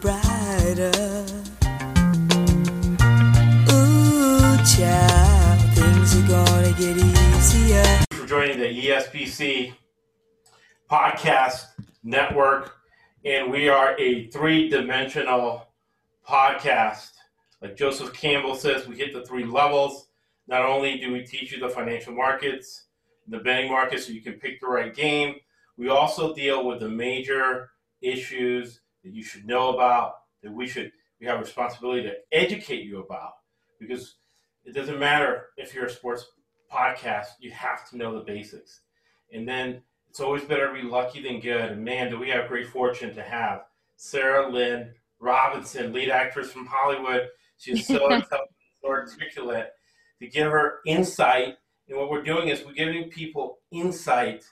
brighter. Ooh, child, things are gonna get easier. for joining the ESPC podcast network. And we are a three dimensional podcast. Like Joseph Campbell says, we hit the three levels. Not only do we teach you the financial markets, the betting market, so you can pick the right game, we also deal with the major issues that you should know about, that we should we have a responsibility to educate you about. Because it doesn't matter if you're a sports podcast, you have to know the basics. And then it's always better to be lucky than good. And man, do we have great fortune to have Sarah Lynn Robinson, lead actress from Hollywood. She's so intelligent, so articulate. To give her insight, and what we're doing is we're giving people insight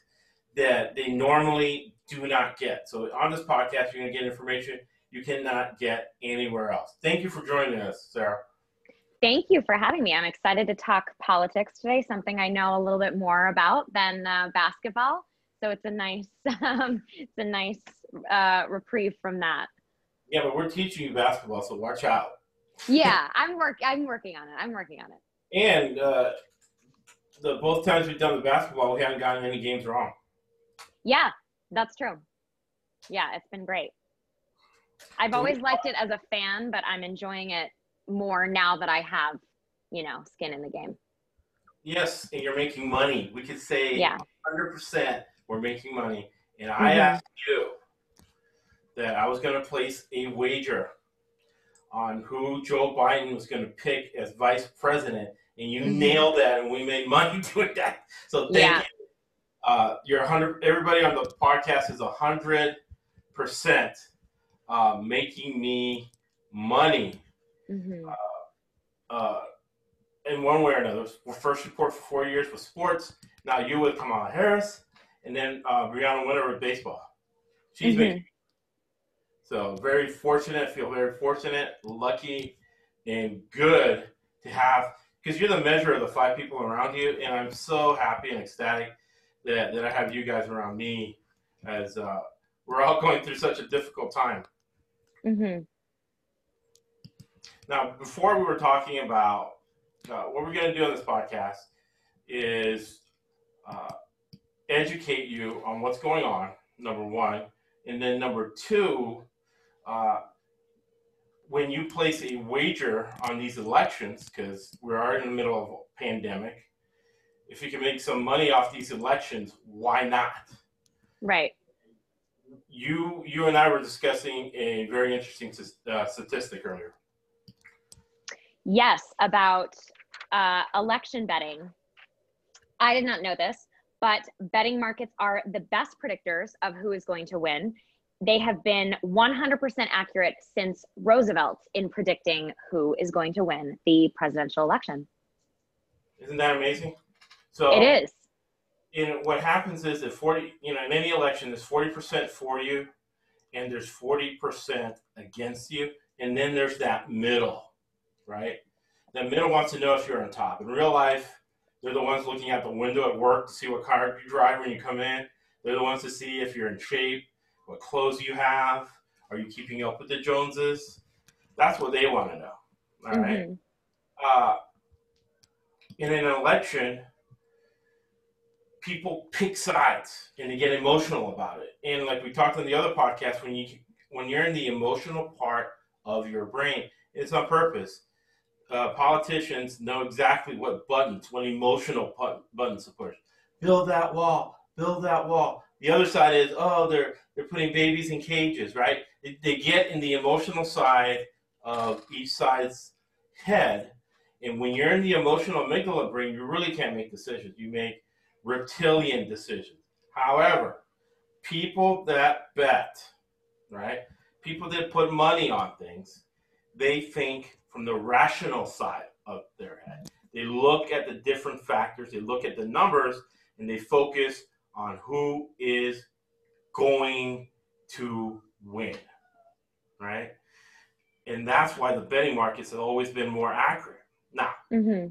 that they normally do not get. So on this podcast, you're going to get information you cannot get anywhere else. Thank you for joining us, Sarah. Thank you for having me. I'm excited to talk politics today, something I know a little bit more about than uh, basketball. So it's a nice, um, it's a nice uh, reprieve from that. Yeah, but we're teaching you basketball, so watch out. Yeah, I'm work. I'm working on it. I'm working on it. And uh, the both times we've done the basketball, we haven't gotten any games wrong. Yeah, that's true. Yeah, it's been great. I've always liked it as a fan, but I'm enjoying it more now that I have, you know, skin in the game. Yes, and you're making money. We could say Yeah. 100% we're making money. And I Mhm. asked you that I was going to place a wager on who Joe Biden was going to pick as vice president, and you Mhm. nailed that, and we made money doing that. So thank Yeah. you. Uh, you're 100. Everybody on the podcast is 100 percent uh, making me money hmm uh, in one way or another. First report for four years with sports. Now you with Kamala Harris, and then uh, Brianna Winter with baseball. She's Mhm. making. So very fortunate. Feel very fortunate, lucky, and good to have because you're the measure of the five people around you, and I'm so happy and ecstatic that that I have you guys around me as uh, we're all going through such a difficult time. hmm Now, before we were talking about uh, what we're going to do on this podcast is uh, educate you on what's going on, number one. And then number two, uh, when you place a wager on these elections, because we are in the middle of a pandemic, if you can make some money off these elections, why not? Right. You, you and I were discussing a very interesting uh, statistic earlier. Yes, about uh, election betting. I did not know this, but betting markets are the best predictors of who is going to win. They have been 100% accurate since Roosevelt in predicting who is going to win the presidential election. Isn't that amazing? So It is. know what happens is that 40 you know in any election there's 40% for you and there's 40% against you. And then there's that middle right? That middle wants to know if you're on top. In real life they're the ones looking out the window at work to see what car you drive when you come in. They're the ones to see if you're in shape what clothes you have are you keeping up with the joneses? That's what they want to know all right? Mhm. uh, in an election, people pick sides and they get emotional about it. And like we talked on the other podcast, when you when you're in the emotional part of your brain, it's on purpose. Uh, politicians know exactly what buttons, what emotional put- buttons to push. Build that wall. Build that wall. The other side is, oh, they're they're putting babies in cages, right? They, they get in the emotional side of each side's head, and when you're in the emotional amygdala brain, you really can't make decisions. You make reptilian decisions. However, people that bet, right? People that put money on things, they think from the rational side of their head. They look at the different factors, they look at the numbers, and they focus on who is going to win, right? And that's why the betting markets have always been more accurate. Now, hmm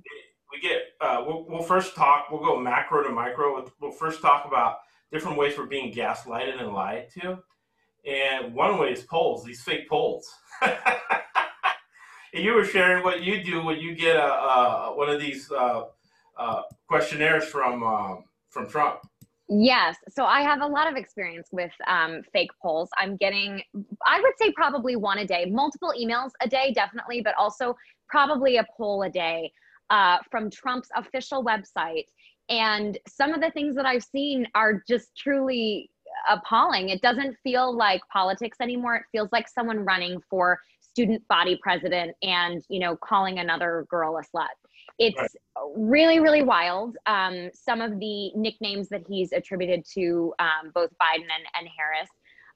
we get uh, we'll, we'll first talk. We'll go macro to micro. We'll first talk about different ways we're being gaslighted and lied to, and one way is polls. These fake polls. and you were sharing what you do when you get a, a one of these uh, uh, questionnaires from um, from Trump. Yes. So I have a lot of experience with um, fake polls. I'm getting, I would say probably one a day, multiple emails a day, definitely, but also probably a poll a day uh, from Trump's official website. And some of the things that I've seen are just truly appalling. It doesn't feel like politics anymore. It feels like someone running for student body president and, you know, calling another girl a slut. It's right. really, really wild. Um, some of the nicknames that he's attributed to um, both Biden and, and Harris.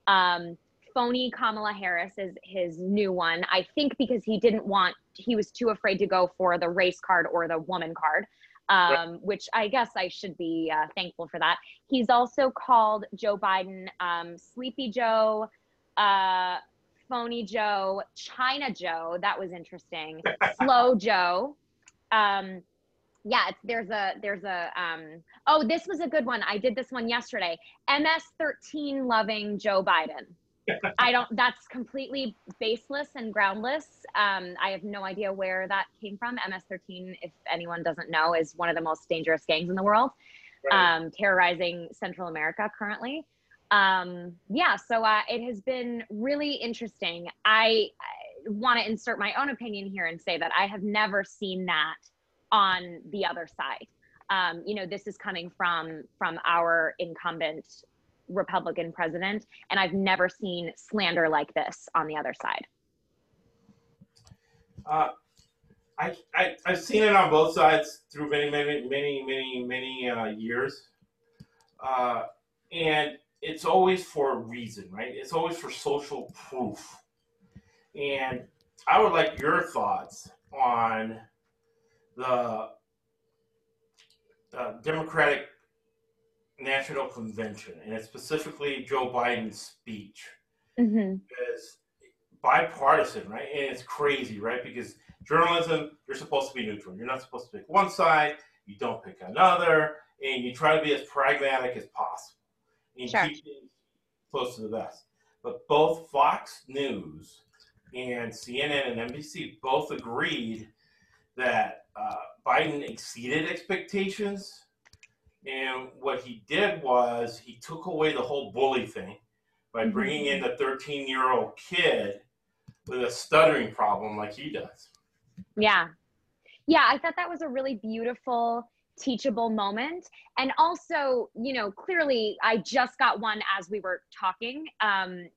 Um, phony Kamala Harris is his new one. I think because he didn't want, he was too afraid to go for the race card or the woman card, um, which I guess I should be uh, thankful for that. He's also called Joe Biden um, Sleepy Joe, uh, Phony Joe, China Joe. That was interesting. Slow Joe. Um, yeah, there's a there's a um oh this was a good one. I did this one yesterday. MS13 loving Joe Biden. I don't, that's completely baseless and groundless. Um, I have no idea where that came from. MS 13, if anyone doesn't know, is one of the most dangerous gangs in the world, right. um, terrorizing Central America currently. Um, yeah, so uh, it has been really interesting. I, I want to insert my own opinion here and say that I have never seen that on the other side. Um, you know, this is coming from from our incumbent Republican president. And I've never seen slander like this on the other side. Uh, I, I, have seen it on both sides through many, many, many, many, many uh, years. Uh, and it's always for a reason, right? It's always for social proof. And I would like your thoughts on the uh, Democratic National Convention, and it's specifically Joe Biden's speech. Mm-hmm. Is bipartisan, right? And it's crazy, right? Because journalism, you're supposed to be neutral. You're not supposed to pick one side. You don't pick another, and you try to be as pragmatic as possible and sure. keep things close to the best. But both Fox News and CNN and NBC both agreed that uh, Biden exceeded expectations and what he did was he took away the whole bully thing by mm-hmm. bringing in the 13 year old kid with a stuttering problem like he does. Yeah. Yeah, I thought that was a really beautiful, teachable moment. And also, you know, clearly I just got one as we were talking um,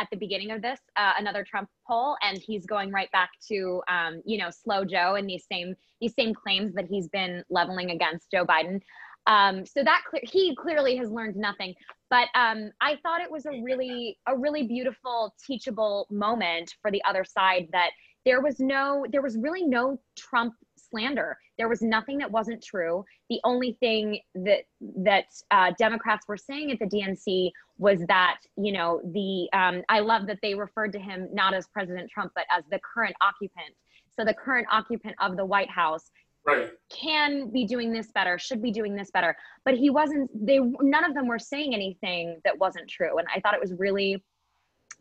at, the beginning of this, uh, another Trump poll, and he's going right back to, um, you know, slow Joe and these same these same claims that he's been leveling against Joe Biden. Um, so that clear, he clearly has learned nothing. But um, I thought it was a really a really beautiful teachable moment for the other side that there was no there was really no Trump slander. There was nothing that wasn't true. The only thing that that uh, Democrats were saying at the DNC was that you know the um, I love that they referred to him not as President Trump but as the current occupant. So the current occupant of the White House right. can be doing this better, should be doing this better. But he wasn't, they, none of them were saying anything that wasn't true. And I thought it was really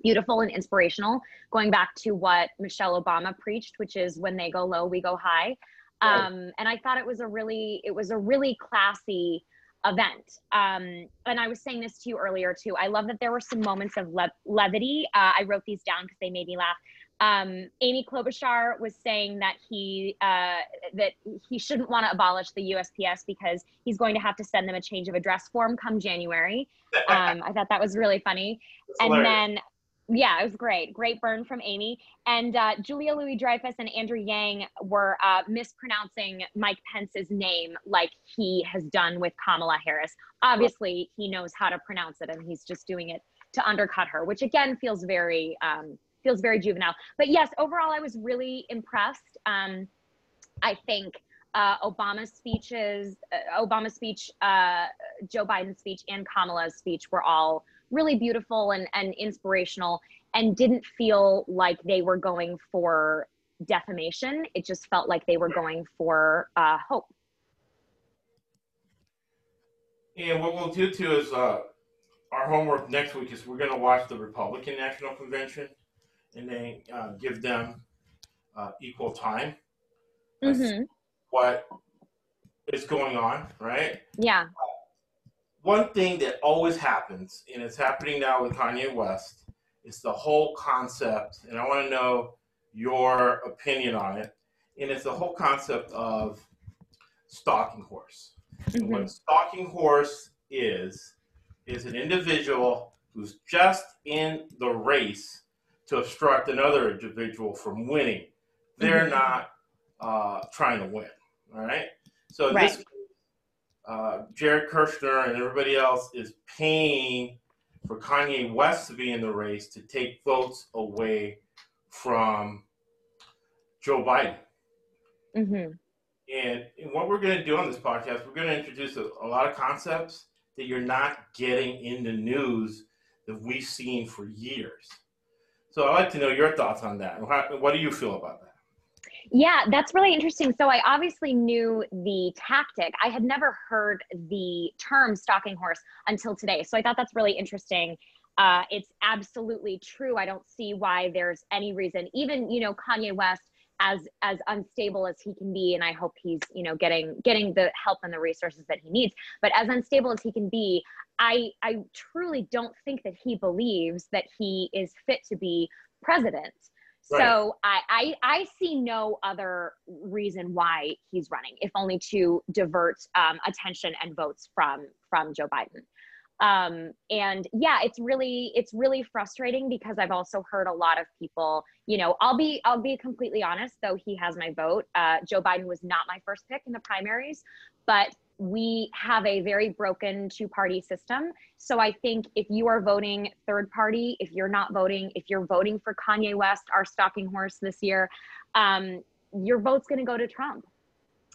beautiful and inspirational, going back to what Michelle Obama preached, which is when they go low, we go high. Right. Um, and I thought it was a really, it was a really classy event. Um, and I was saying this to you earlier too. I love that there were some moments of le- levity. Uh, I wrote these down because they made me laugh. Um, Amy Klobuchar was saying that he uh, that he shouldn't want to abolish the USPS because he's going to have to send them a change of address form come January. Um, I thought that was really funny. That's and hilarious. then, yeah, it was great. Great burn from Amy. And uh, Julia Louis Dreyfus and Andrew Yang were uh, mispronouncing Mike Pence's name like he has done with Kamala Harris. Obviously, he knows how to pronounce it and he's just doing it to undercut her, which again feels very. Um, feels very juvenile. But yes, overall, I was really impressed. Um, I think uh, Obama's speeches, uh, Obama's speech, uh, Joe Biden's speech, and Kamala's speech were all really beautiful and, and inspirational and didn't feel like they were going for defamation. It just felt like they were going for uh, hope. And what we'll do too is uh, our homework next week is we're going to watch the Republican National Convention and then uh, give them uh, equal time. Mhm. What is going on, right? Yeah. One thing that always happens, and it's happening now with Kanye West, is the whole concept, and I want to know your opinion on it. And it's the whole concept of stalking horse. And what a stalking horse is, is an individual who's just in the race to obstruct another individual from winning. They're Mhm. not uh, trying to win. All right. So Right. this uh, Jared Kushner and everybody else is paying for Kanye West to be in the race to take votes away from Joe Biden. hmm And, and what we're going to do on this podcast, we're going to introduce a, a lot of concepts that you're not getting in the news that we've seen for years. So I'd like to know your thoughts on that. What do you feel about that? Yeah, that's really interesting. So I obviously knew the tactic. I had never heard the term stalking horse until today. So I thought that's really interesting. Uh, it's absolutely true. I don't see why there's any reason, even you know Kanye West, as as unstable as he can be, and I hope he's you know getting getting the help and the resources that he needs. But as unstable as he can be, I I truly don't think that he believes that he is fit to be president. Right. So I, I I see no other reason why he's running, if only to divert um, attention and votes from from Joe Biden. Um, and yeah, it's really it's really frustrating because I've also heard a lot of people. You know, I'll be I'll be completely honest, though he has my vote. Uh, Joe Biden was not my first pick in the primaries, but we have a very broken two party system. So I think if you are voting third party, if you're not voting, if you're voting for Kanye West, our stalking horse this year, um, your vote's going to go to Trump.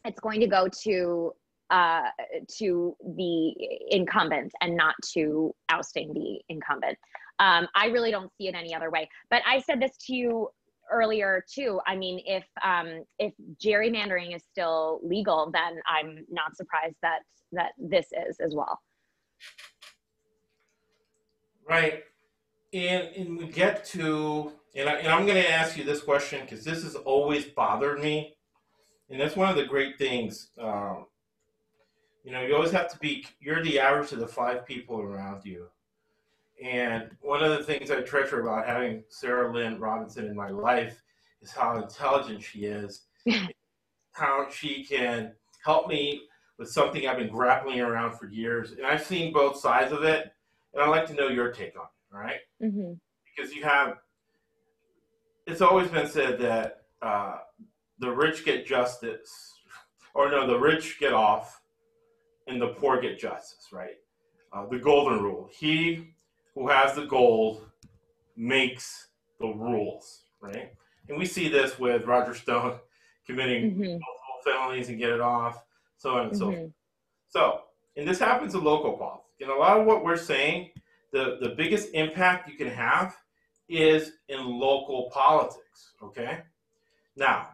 It's going to go to uh, to the incumbent and not to ousting the incumbent. Um, I really don't see it any other way. But I said this to you earlier too. I mean, if um, if gerrymandering is still legal, then I'm not surprised that that this is as well. Right. And, and we get to, and, I, and I'm going to ask you this question because this has always bothered me. And that's one of the great things. Um, you know, you always have to be, you're the average of the five people around you. And one of the things I treasure about having Sarah Lynn Robinson in my life is how intelligent she is, how she can help me with something I've been grappling around for years. And I've seen both sides of it and I'd like to know your take on it, all right? Mm-hmm. Because you have, it's always been said that uh, the rich get justice, or no, the rich get off, and the poor get justice, right? Uh, the golden rule: he who has the gold makes the rules, right? And we see this with Roger Stone committing Mm-hmm. multiple felonies and get it off, so on and so forth. Mm-hmm. So, and this happens in local politics. And a lot of what we're saying, the, the biggest impact you can have is in local politics. Okay? Now,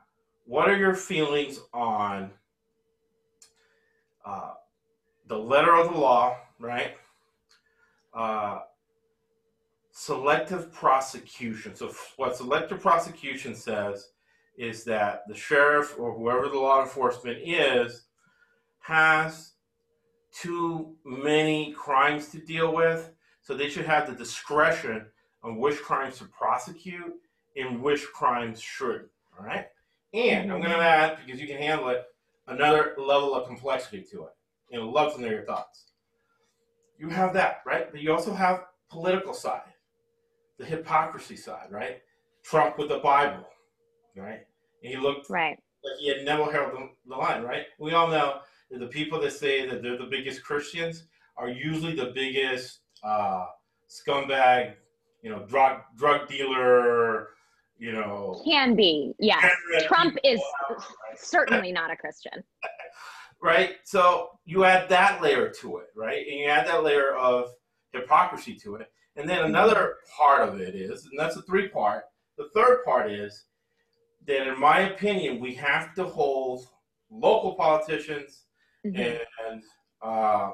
what are your feelings on uh, the letter of the law, right? Uh, selective prosecution. So, what selective prosecution says is that the sheriff or whoever the law enforcement is has too many crimes to deal with, so they should have the discretion on which crimes to prosecute and which crimes shouldn't. All right. And I'm going to add, because you can handle it, another level of complexity to it. And I'd love to know your thoughts. You have that, right? But you also have political side, the hypocrisy side, right? Trump with the Bible, right? And he looked Right. like he had never held the, the line, right? We all know that the people that say that they're the biggest Christians are usually the biggest uh, scumbag, you know, drug drug dealer, you know. Can be. Yes. Trump is right? certainly not a Christian. right? So you add that layer to it, right? And you add that layer of hypocrisy to it. And then another part of it is, and that's a three part, the third part is that, in my opinion, we have to hold local politicians Mhm. and uh,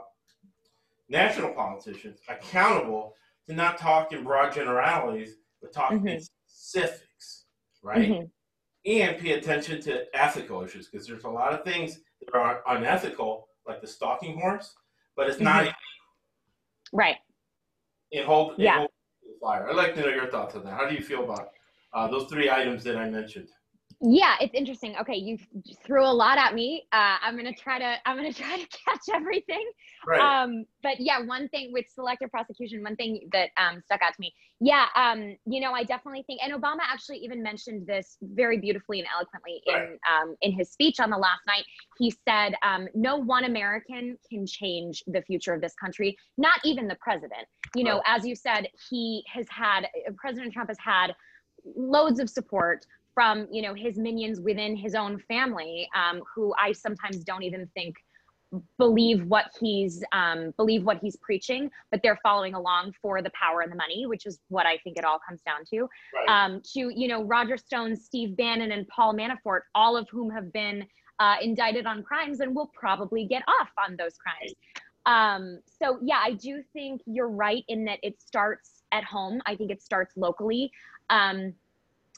national politicians accountable to not talk in broad generalities, but talk in Mhm. specifics, right? Mhm. And pay attention to ethical issues because there's a lot of things that are unethical, like the stalking horse, but it's not Right. In hold. in Yeah. flyer. I'd like to know your thoughts on that. How do you feel about uh, those three items that I mentioned? Yeah, it's interesting. Okay, you threw a lot at me. Uh, I'm gonna try to. I'm gonna try to catch everything. Right. Um, but yeah, one thing with selective prosecution, one thing that um, stuck out to me. Yeah, um, you know, I definitely think, and Obama actually even mentioned this very beautifully and eloquently in Right. um, in his speech on the last night. He said, um, "No one American can change the future of this country, not even the president." You know, as you said, he has had President Trump has had loads of support from you know his minions within his own family um, who i sometimes don't even think believe what he's um, believe what he's preaching but they're following along for the power and the money which is what i think it all comes down to. Right. um, to you know roger stone steve bannon and paul manafort all of whom have been uh, indicted on crimes and will probably get off on those crimes. Um, so yeah i do think you're right in that it starts at home. I think it starts locally. Um,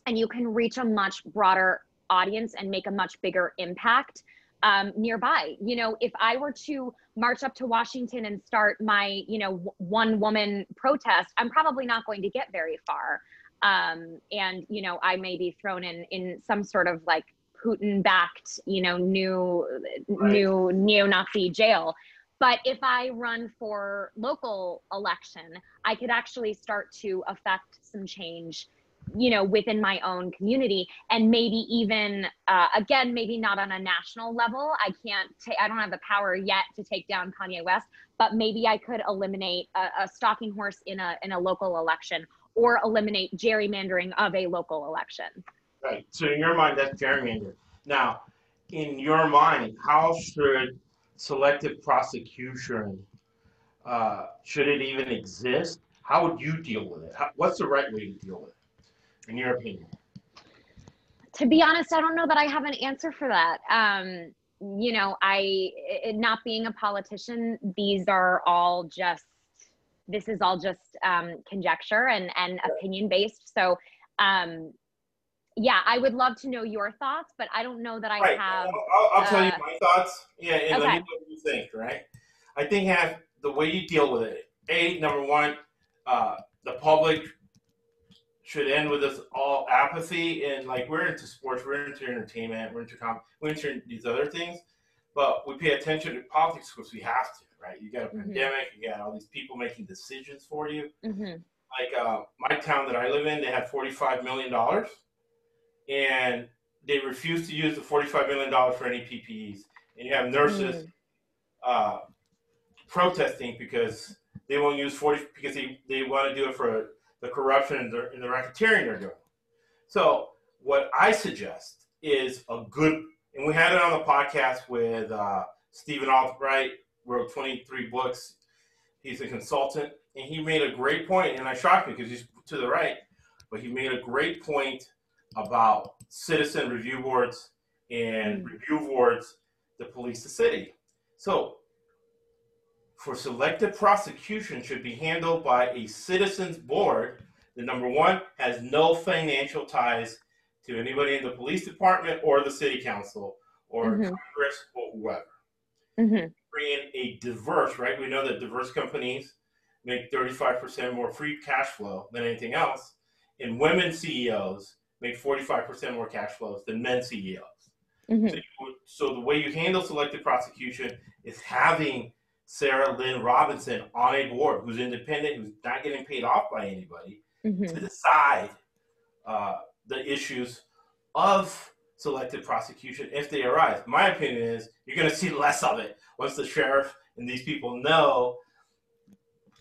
and you can reach a much broader audience and make a much bigger impact um, nearby. You know, if I were to march up to Washington and start my, you know, w- one woman protest, I'm probably not going to get very far. Um, and you know, I may be thrown in in some sort of like Putin-backed, you know, new Right. new neo-Nazi jail. But if I run for local election, I could actually start to affect some change you know within my own community and maybe even uh, again maybe not on a national level i can't ta- i don't have the power yet to take down kanye west but maybe i could eliminate a, a stalking horse in a in a local election or eliminate gerrymandering of a local election Right. So in your mind, that's gerrymandered. Now, in your mind, how should selective prosecution uh, should it even exist? How would you deal with it? How, what's the right way to deal with it, in your opinion? to be honest i don't know that i have an answer for that um you know i it, not being a politician these are all just this is all just um conjecture and and opinion based so um yeah i would love to know your thoughts but i don't know that i right. have I'll, I'll, I'll tell you uh, my thoughts. Yeah, and let me okay. know what you think. Right. I think have the way you deal with it. A number one, uh, the public should end with this all apathy and like we're into sports, we're into entertainment, we're into com- we're into these other things, but we pay attention to politics because we have to, right? You got a Mhm. pandemic, you got all these people making decisions for you. mhm, Like uh, my town that I live in, they had forty-five million dollars, and they refused to use the forty-five million dollars for any PPEs. And you have nurses uh, protesting because they won't use 40 because they, they want to do it for the corruption and the, and the racketeering they're doing. So what I suggest is a good, and we had it on the podcast with uh, Stephen Albright, wrote 23 books. He's a consultant, and he made a great point, and I shocked me because he's to the right, but he made a great point about citizen review boards and review boards that police the city. So for selective prosecution should be handled by a citizens board that number one has no financial ties to anybody in the police department or the city council or Mhm. Congress or whoever. mhm, Bring in a diverse, right? We know that diverse companies make 35% more free cash flow than anything else, and women CEOs make 45% more cash flows than men CEOs. mhm. So, you, so the way you handle selective prosecution is having Sarah Lynn Robinson on a board who's independent, who's not getting paid off by anybody, mhm. to decide uh, the issues of selective prosecution if they arise. My opinion is you're going to see less of it once the sheriff and these people know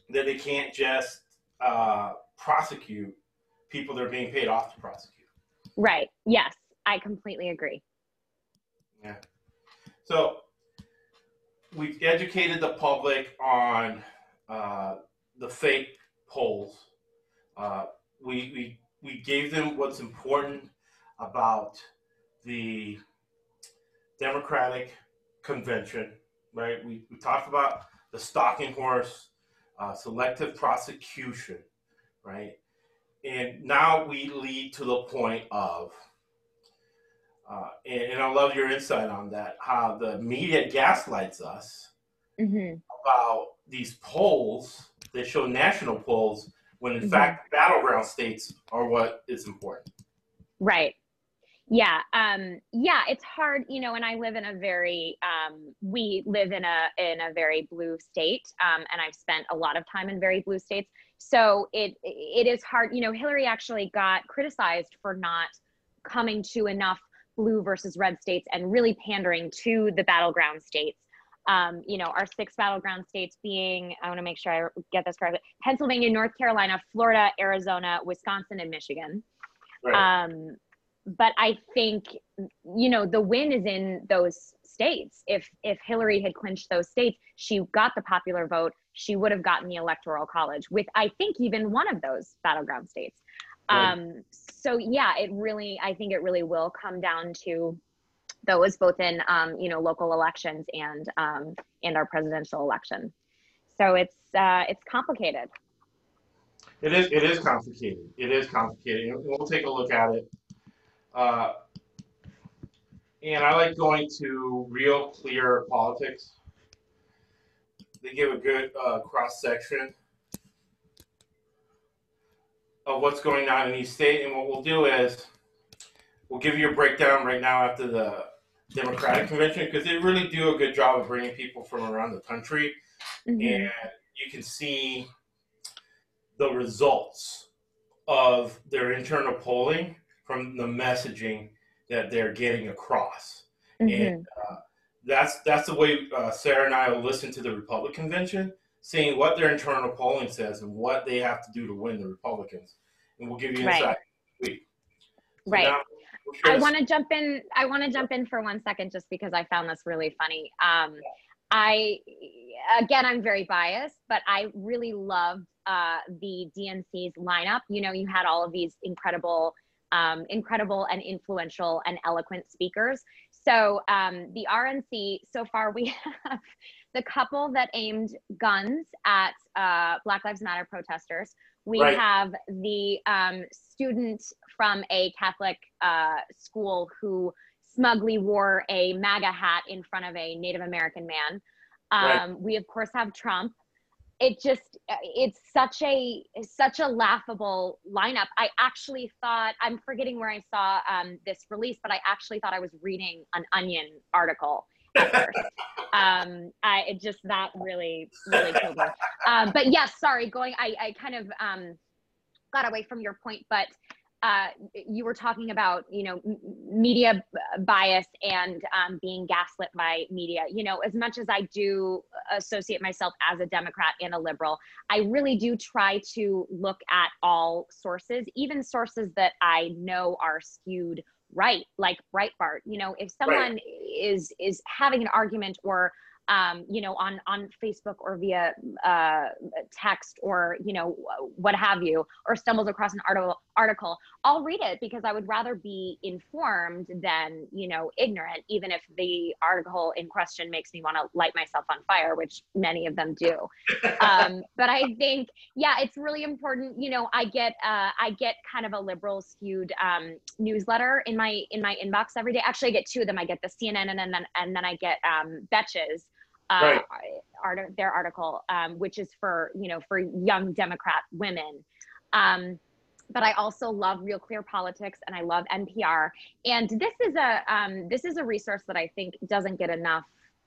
that they can't just uh, prosecute people that are being paid off to prosecute. right yes i completely agree Yeah. So we've educated the public on uh, the fake polls. Uh, we, we, we gave them what's important. about the Democratic convention, right? We, we talked about the stalking horse, uh, selective prosecution, right? And now we lead to the point of, uh, and, and, I love your insight on that, how the media gaslights us mm-hmm. about these polls that show national polls when in mm-hmm. fact battleground states are what is important. Right. Yeah. Um, yeah, it's hard, you know, and I live in a very, um, we live in a, in a very blue state. Um, and I've spent a lot of time in very blue states. So it, it is hard, you know, Hillary actually got criticized for not coming to enough blue versus red states and really pandering to the battleground states. Um, you know, our six battleground states being, I want to make sure I get this correct Pennsylvania, North Carolina, Florida, Arizona, Wisconsin, and Michigan. Right. Um, but I think you know the win is in those states. If if Hillary had clinched those states, she got the popular vote. She would have gotten the electoral college with I think even one of those battleground states. Right. Um, so yeah, it really I think it really will come down to those both in um, you know local elections and um, and our presidential election. So it's uh, it's complicated. It is it is complicated. It is complicated. We'll take a look at it uh, and I like going to Real Clear Politics. They give a good uh, cross section of what's going on in each state. And what we'll do is we'll give you a breakdown right now after the Democratic convention because they really do a good job of bringing people from around the country. Mm-hmm. And you can see the results of their internal polling from the messaging that they're getting across. Mm-hmm. And uh, that's that's the way uh, Sarah and I will listen to the Republican convention, seeing what their internal polling says and what they have to do to win the Republicans, and we'll give you insight. Right. So right. I want to jump in. I want to jump in for one second, just because I found this really funny. Um, I, again, I'm very biased, but I really loved uh, the DNC's lineup. You know, you had all of these incredible um, incredible and influential and eloquent speakers. So um, the RNC, so far we have the couple that aimed guns at uh, Black Lives Matter protesters. We right. have the um, student from a Catholic uh, school who smugly wore a MAGA hat in front of a Native American man. Right. Um, we of course have Trump it just it's such a such a laughable lineup i actually thought i'm forgetting where i saw um, this release but i actually thought i was reading an onion article um i it just that really really killed me. Um, but yes sorry going i i kind of um got away from your point but uh, you were talking about you know media bias and um, being gaslit by media. You know as much as i do associate myself as a democrat and a liberal i really do try to look at all sources even sources that i know are skewed right like breitbart you know if someone right. is is having an argument or um, you know, on on Facebook or via uh, text or you know what have you, or stumbles across an article article, I'll read it because I would rather be informed than you know ignorant, even if the article in question makes me want to light myself on fire, which many of them do. um, but I think, yeah, it's really important. You know, I get uh, I get kind of a liberal skewed um, newsletter in my in my inbox every day. Actually, I get two of them. I get the CNN and then and then I get um, Betches uh, right. art, their article, um, which is for you know for young Democrat women. Um, but I also love Real Clear Politics and I love NPR. And this is a um, this is a resource that I think doesn't get enough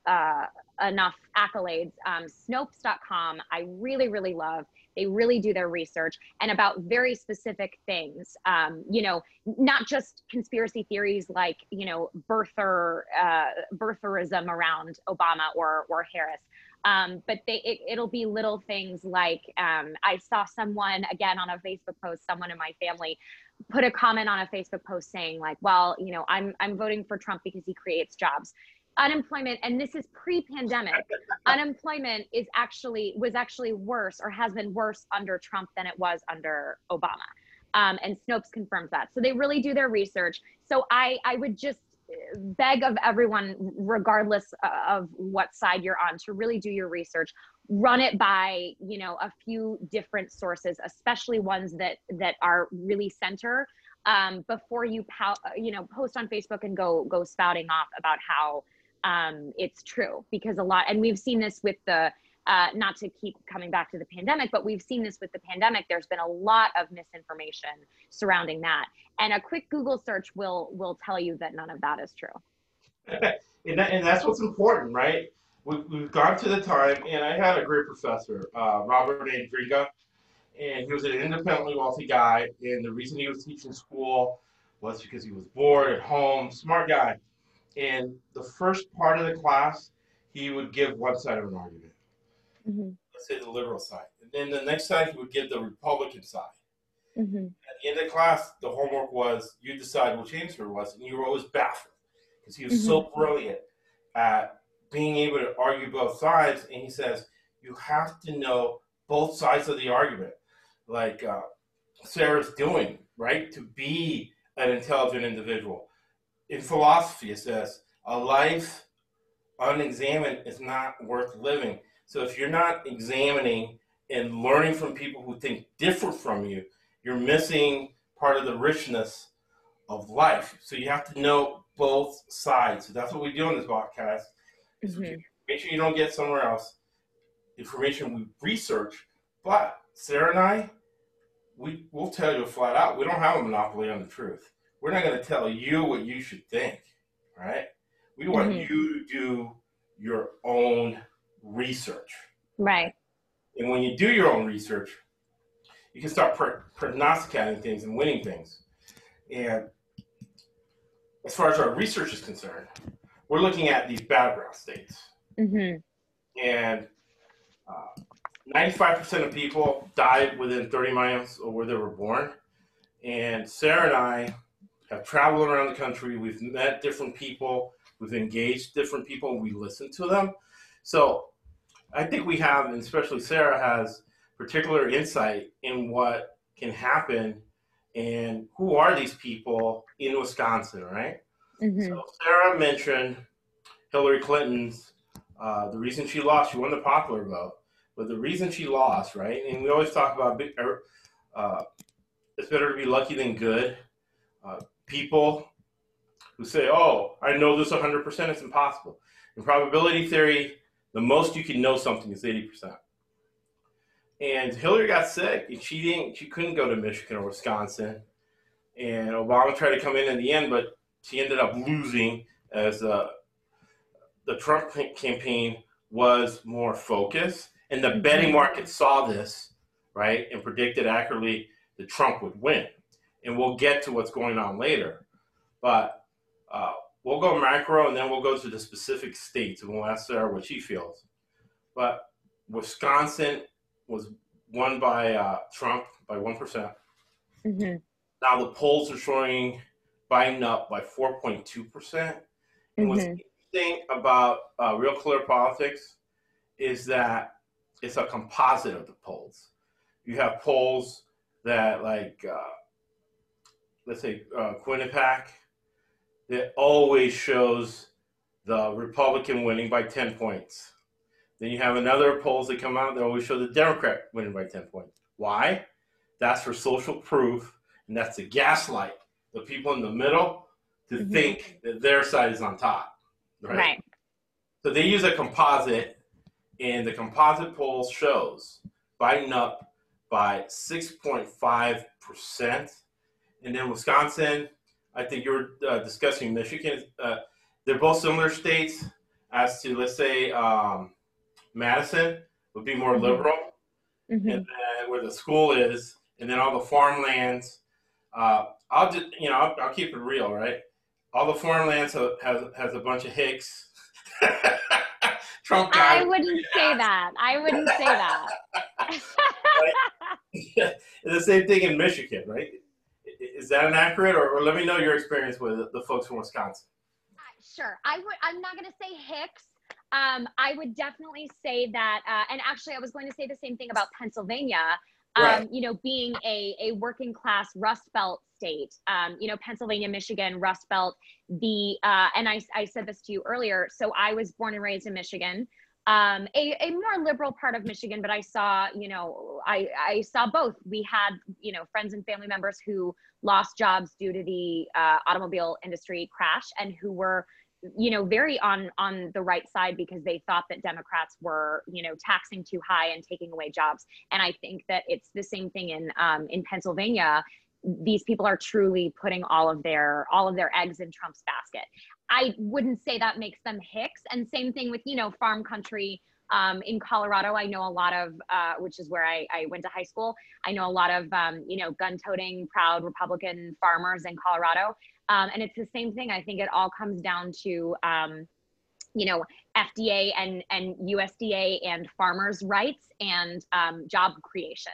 uh, enough accolades. Um, Snopes.com, I really really love. They really do their research and about very specific things. Um, you know, not just conspiracy theories like you know birther uh, birtherism around Obama or or Harris. Um, but they it, will be little things like um, I saw someone again on a Facebook post, someone in my family put a comment on a Facebook post saying like, well, you know, I'm I'm voting for Trump because he creates jobs unemployment and this is pre-pandemic unemployment is actually was actually worse or has been worse under trump than it was under obama um, and Snopes confirms that. So they really do their research. So I I would just beg of everyone, regardless of what side you're on, to really do your research. Run it by you know a few different sources, especially ones that that are really center um, before you pow- you know post on Facebook and go go spouting off about how um, it's true because a lot and we've seen this with the uh, not to keep coming back to the pandemic, but we've seen this with the pandemic. There's been a lot of misinformation surrounding that, and a quick Google search will will tell you that none of that is true. and, that, and that's what's important, right? We, we've gone to the time, and I had a great professor, uh, Robert Andringa, and he was an independently wealthy guy. And the reason he was teaching school was because he was bored at home, smart guy. And the first part of the class, he would give one side of an argument mm-hmm. let's say the liberal side. And then the next side, he would give the Republican side. Mm-hmm. At the end of the class, the homework was you decide which answer it was, and you were always baffled because he was mm-hmm. so brilliant at being able to argue both sides. And he says you have to know both sides of the argument, like uh, Sarah's doing, right? To be an intelligent individual. In philosophy, it says a life unexamined is not worth living. So if you're not examining and learning from people who think different from you, you're missing part of the richness of life. So you have to know both sides. So that's what we do in this podcast. Mm-hmm. Make sure you don't get somewhere else information we research. But Sarah and I, we will tell you flat out, we don't have a monopoly on the truth. We're not going to tell you what you should think, right? We want mm-hmm. you to do your own research. Right. And when you do your own research, you can start prognosticating things and winning things. And as far as our research is concerned, we're looking at these battleground states. Mm-hmm. And uh, 95% of people died within 30 miles of where they were born. And Sarah and I have traveled around the country. We've met different people. We've engaged different people. We listen to them. So I think we have, and especially Sarah has particular insight in what can happen and who are these people in Wisconsin, right? Mm-hmm. So Sarah mentioned Hillary Clinton's uh, the reason she lost. She won the popular vote, but the reason she lost, right? And we always talk about uh, it's better to be lucky than good. Uh, people who say, "Oh, I know this 100%; it's impossible." In probability theory, the most you can know something is 80%. And Hillary got sick and she didn't she couldn't go to Michigan or Wisconsin. And Obama tried to come in in the end, but she ended up losing as uh, the Trump campaign was more focused. And the betting mm-hmm. market saw this, right, and predicted accurately that Trump would win. And we'll get to what's going on later. But uh, we'll go macro and then we'll go to the specific states and we'll ask Sarah what she feels. But Wisconsin was won by uh, Trump by one mm-hmm. Now the polls are showing Biden up by 4.2 percent. And what's mm-hmm. interesting about uh, Real Clear Politics is that it's a composite of the polls. You have polls that, like, uh, let's say, uh, Quinnipiac that always shows the Republican winning by 10 points. Then you have another polls that come out that always show the Democrat winning by 10 points. Why? That's for social proof, and that's to gaslight the people in the middle to mm-hmm. think that their side is on top. Right? right. So they use a composite, and the composite poll shows Biden up by 6.5%. And then Wisconsin I think you were uh, discussing Michigan. Uh, they're both similar states as to, let's say, um, Madison would be more mm-hmm. liberal, mm-hmm. and then where the school is, and then all the farmlands. Uh, I'll just, you know, I'll, I'll, keep it real, right? All the farmlands have, has has a bunch of hicks. Trump guys. I wouldn't say that. I wouldn't say that. the same thing in Michigan, right? Is that inaccurate, or, or let me know your experience with the folks from Wisconsin? Uh, sure, I would. I'm not going to say Hicks. Um, I would definitely say that, uh, and actually, I was going to say the same thing about Pennsylvania. Um, Right. You know, being a, a working class Rust Belt state, um, you know, Pennsylvania, Michigan, Rust Belt, the, uh, and I, I said this to you earlier. So I was born and raised in Michigan. Um, a, a more liberal part of Michigan, but I saw, you know, I, I saw both. We had, you know, friends and family members who lost jobs due to the uh, automobile industry crash and who were you know very on on the right side because they thought that democrats were you know taxing too high and taking away jobs and i think that it's the same thing in um, in pennsylvania these people are truly putting all of their all of their eggs in trump's basket i wouldn't say that makes them hicks and same thing with you know farm country um, in Colorado, I know a lot of, uh, which is where I, I, went to high school. I know a lot of, um, you know, gun-toting, proud Republican farmers in Colorado, um, and it's the same thing. I think it all comes down to, um, you know, FDA and and USDA and farmers' rights and um, job creation.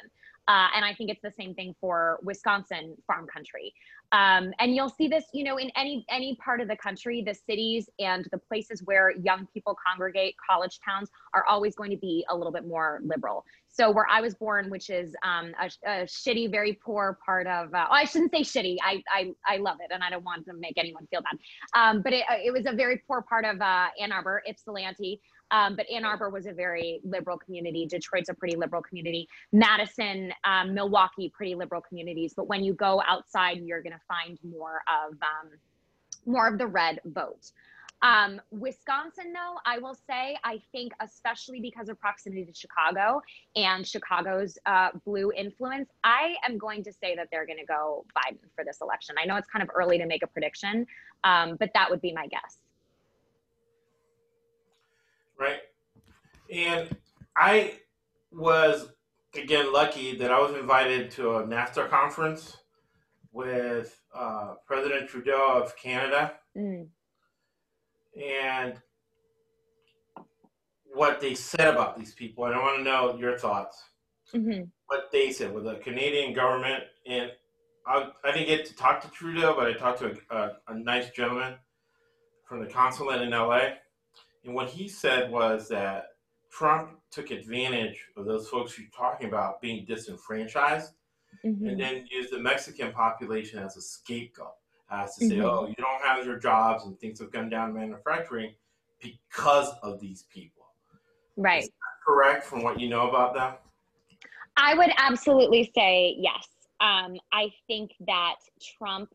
Uh, and I think it's the same thing for Wisconsin farm country. Um, and you'll see this, you know, in any any part of the country, the cities and the places where young people congregate, college towns, are always going to be a little bit more liberal. So where I was born, which is um, a, a, shitty, very poor part of, uh, I shouldn't say shitty. I, I I love it, and I don't want to make anyone feel bad. Um, but it, it was a very poor part of uh, Ann Arbor, Ypsilanti. Um, but Ann Arbor was a very liberal community. Detroit's a pretty liberal community. Madison, um, Milwaukee, pretty liberal communities. But when you go outside, you're going to find more of um, more of the red vote. Um, Wisconsin, though, I will say, I think, especially because of proximity to Chicago and Chicago's uh, blue influence, I am going to say that they're going to go Biden for this election. I know it's kind of early to make a prediction, um, but that would be my guess. Right. And I was, again, lucky that I was invited to a NAFTA conference with uh, President Trudeau of Canada. Mm. And what they said about these people, and I want to know your thoughts. Mm-hmm. What they said with the Canadian government, and I, I didn't get to talk to Trudeau, but I talked to a, a, a nice gentleman from the consulate in LA. And what he said was that Trump took advantage of those folks you're talking about being disenfranchised Mm-hmm. and then used the Mexican population as a scapegoat, as to say, Mhm. oh, you don't have your jobs and things have gone down in manufacturing because of these people. Right. Correct from what you know about them? I would absolutely say yes. Um, I think that Trump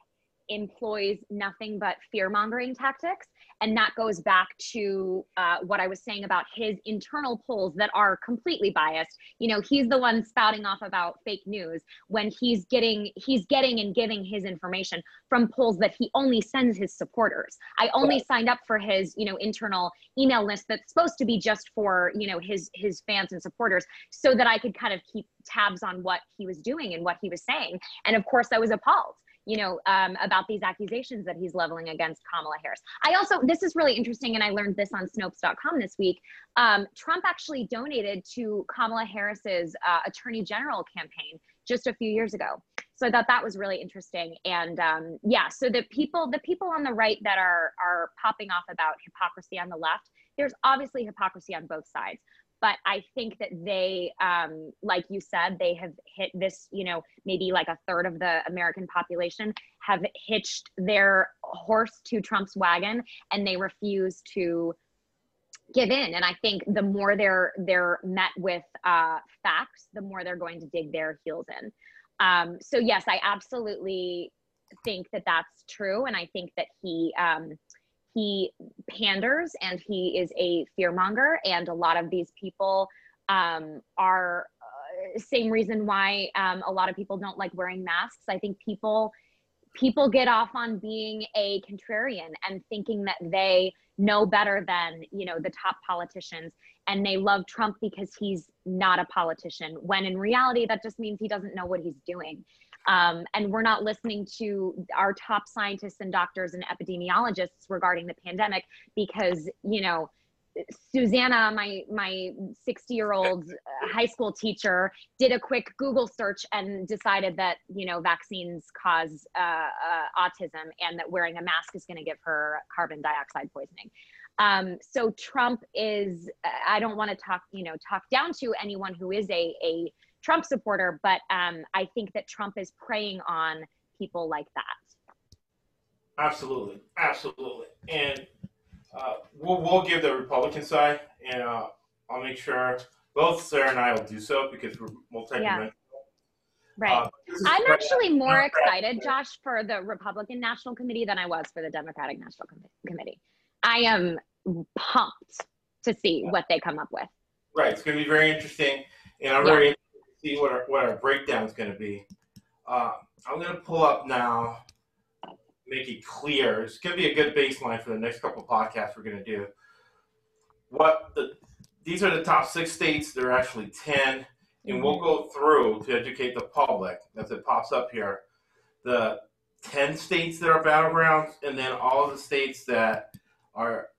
employs nothing but fear mongering tactics. And that goes back to uh, what I was saying about his internal polls that are completely biased. You know, he's the one spouting off about fake news when he's getting he's getting and giving his information from polls that he only sends his supporters. I only signed up for his, you know, internal email list that's supposed to be just for, you know, his his fans and supporters so that I could kind of keep tabs on what he was doing and what he was saying. And of course I was appalled you know, um, about these accusations that he's leveling against Kamala Harris. I also, this is really interesting, and I learned this on Snopes.com this week. Um, Trump actually donated to Kamala Harris's uh, Attorney General campaign just a few years ago. So I thought that was really interesting. And um, yeah, so the people, the people on the right that are are popping off about hypocrisy on the left, there's obviously hypocrisy on both sides but I think that they, um, like you said, they have hit this, you know, maybe like a third of the American population have hitched their horse to Trump's wagon and they refuse to give in. And I think the more they're they're met with uh, facts, the more they're going to dig their heels in. Um, so yes, I absolutely think that that's true, and I think that he. Um, he panders and he is a fearmonger and a lot of these people um, are uh, same reason why um, a lot of people don't like wearing masks. I think people people get off on being a contrarian and thinking that they know better than you know the top politicians and they love trump because he's not a politician when in reality that just means he doesn't know what he's doing um, and we're not listening to our top scientists and doctors and epidemiologists regarding the pandemic because you know Susanna, my my 60 year old high school teacher, did a quick Google search and decided that you know vaccines cause uh, uh, autism and that wearing a mask is going to give her carbon dioxide poisoning. Um, so Trump is. I don't want to talk you know talk down to anyone who is a a Trump supporter, but um, I think that Trump is preying on people like that. Absolutely, absolutely, and uh, we'll we'll give the Republican side, and uh, I'll make sure both Sarah and I will do so because we're multi-dimensional. Right. Uh, I'm actually more excited, Josh, for the Republican National Committee than I was for the Democratic National Com- Committee. I am pumped to see what they come up with. Right, it's going to be very interesting, and I'm Yeah. very see what our, what our breakdown is going to be. Uh, I'm going to pull up now, make it clear. It's going to be a good baseline for the next couple podcasts we're going to do. What the these are the top six states. There are actually ten, and we'll go through to educate the public as it pops up here. The ten states that are battlegrounds, and then all of the states that are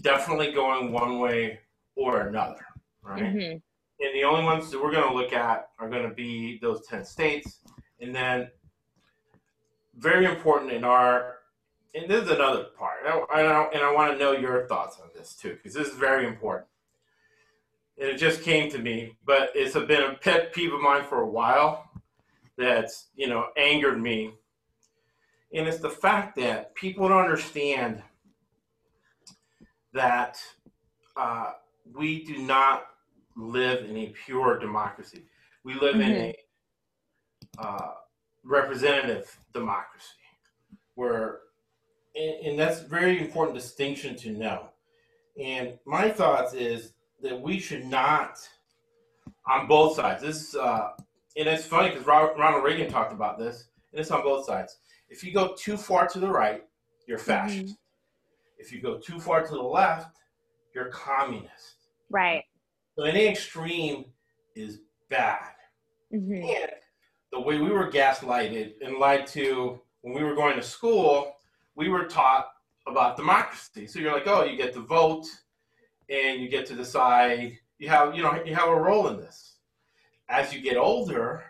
definitely going one way or another. Right. Mhm. And the only ones that we're going to look at are going to be those 10 states. And then, very important in our, and this is another part, and I, and I, want to know your thoughts on this too, because this is very important. And it just came to me, but it's been a pet peeve of mine for a while that's, you know, angered me. And it's the fact that people don't understand that uh, we do not live in a pure democracy. We live in a uh, representative democracy, where, and, and that's a very important distinction to know. And my thoughts is that we should not, on both sides. This, is, uh, and it's funny because Ronald Reagan talked about this, and it's on both sides. If you go too far to the right, you're fascist. If you go too far to the left, you're communist. Right. So any extreme is bad. Mhm. And the way we were gaslighted and lied to when we were going to school, we were taught about democracy. So you're like, oh, you get to vote and you get to decide you have you know you have a role in this. As you get older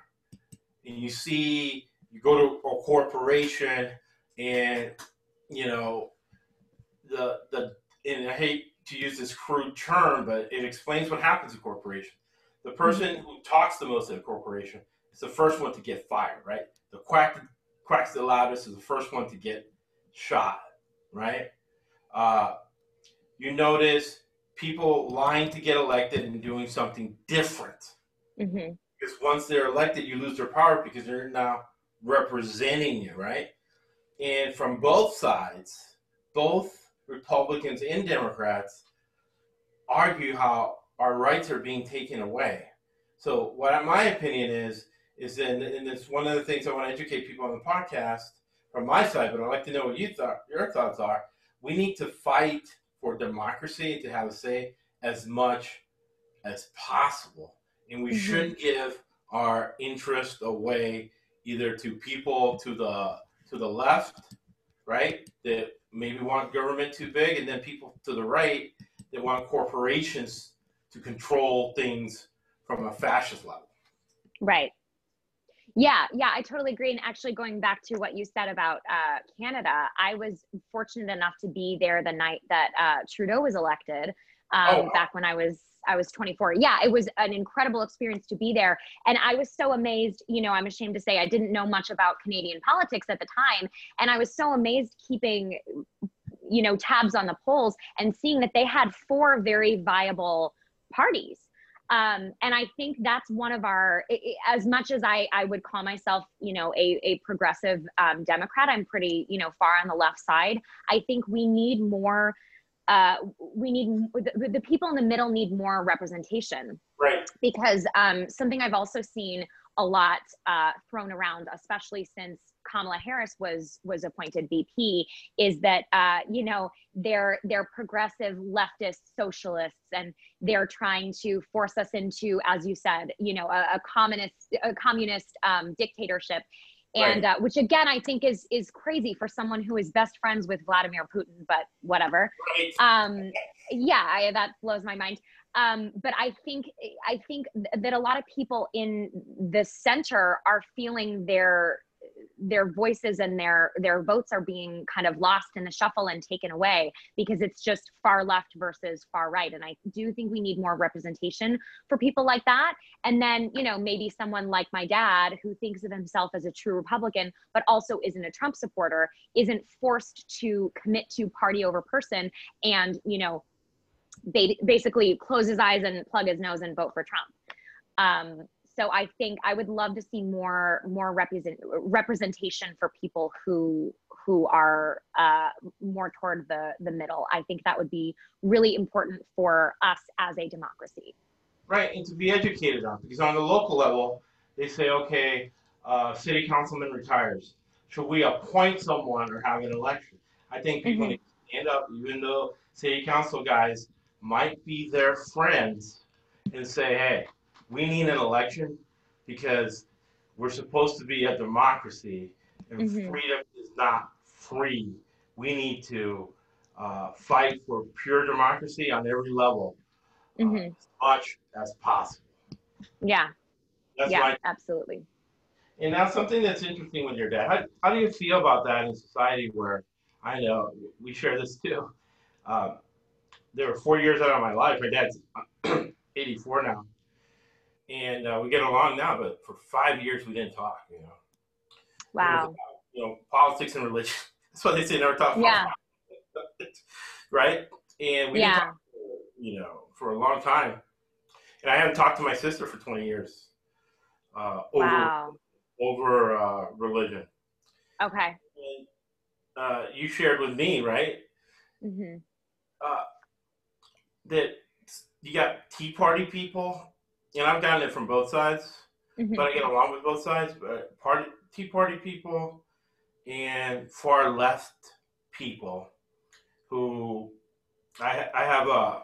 and you see you go to a corporation and you know the the and I hate to use this crude term, but it explains what happens in corporations. The person who talks the most at a corporation is the first one to get fired, right? The quack quacks the loudest is the first one to get shot, right? Uh, you notice people lying to get elected and doing something different. Mhm. Because once they're elected, you lose their power because they're now representing you, right? And from both sides, both Republicans and Democrats argue how our rights are being taken away. So, what my opinion is, is in, and it's one of the things I want to educate people on the podcast from my side, but I'd like to know what you thought, your thoughts are. We need to fight for democracy to have a say as much as possible, and we Mhm. shouldn't give our interest away either to people to the to the left, right, that maybe want government too big, and then people to the right that want corporations to control things from a fascist level. Right. Yeah, yeah, I totally agree. And actually, going back to what you said about uh, Canada, I was fortunate enough to be there the night that uh, Trudeau was elected. Um, Oh, wow. Back when I was I was 24. Yeah, it was an incredible experience to be there, and I was so amazed. You know, I'm ashamed to say I didn't know much about Canadian politics at the time, and I was so amazed keeping, you know, tabs on the polls and seeing that they had four very viable parties um, and I think that's one of our. As much as I I would call myself, you know, a a progressive um, Democrat, I'm pretty, you know, far on the left side. I think we need more. Uh, we need the, the people in the middle need more representation Right. because um, something I've also seen a lot uh, thrown around, especially since Kamala Harris was was appointed VP, is that uh, you know they're they're progressive leftist socialists, and they're trying to force us into, as you said, you know, a, a communist a communist um, dictatorship. And uh, which again, I think is is crazy for someone who is best friends with Vladimir Putin, but whatever. Right. um yeah I, that blows my mind. Um but i think i think th- that a lot of people in the center are feeling their their voices and their their votes are being kind of lost in the shuffle and taken away because it's just far left versus far right. And i do think we need more representation for people like that. And then you know maybe someone like my dad who thinks of himself as a true republican but also isn't a trump supporter isn't forced to commit to party over person and you know ba- basically close his eyes and plug his nose and vote for trump. Um, so I think I would love to see more more represent representation for people who who are uh, more toward the the middle. I think that would be really important for us as a democracy. Right, and to be educated on because on the local level, they say, okay, uh, city councilman retires. Should we appoint someone or have an election? I think people Mhm. need to stand up, even though city council guys might be their friends, and say, hey, we need an election because we're supposed to be a democracy, and Mhm. freedom is not free. We need to uh, fight for pure democracy on every level uh, Mhm. as much as possible. Yeah, That's yeah, my, absolutely. and that's something that's interesting with your dad. How, how do you feel about that in society where I know we share this too? Um, there were four years out of my life. My dad's 84 now, and uh, we get along now. But for five years, we didn't talk. You know, Wow. about, you know, politics and religion. That's what they say. Never talk. Yeah. right. And we Yeah. talk, you know, for a long time. And I haven't talked to my sister for 20 years. Uh, over Wow. over uh, religion. Okay. And, uh, you shared with me, right, Mm-hmm. uh, that you got Tea Party people, and I've gotten it from both sides, hmm but I get along with both sides. But party Tea Party people and far left people who I I have a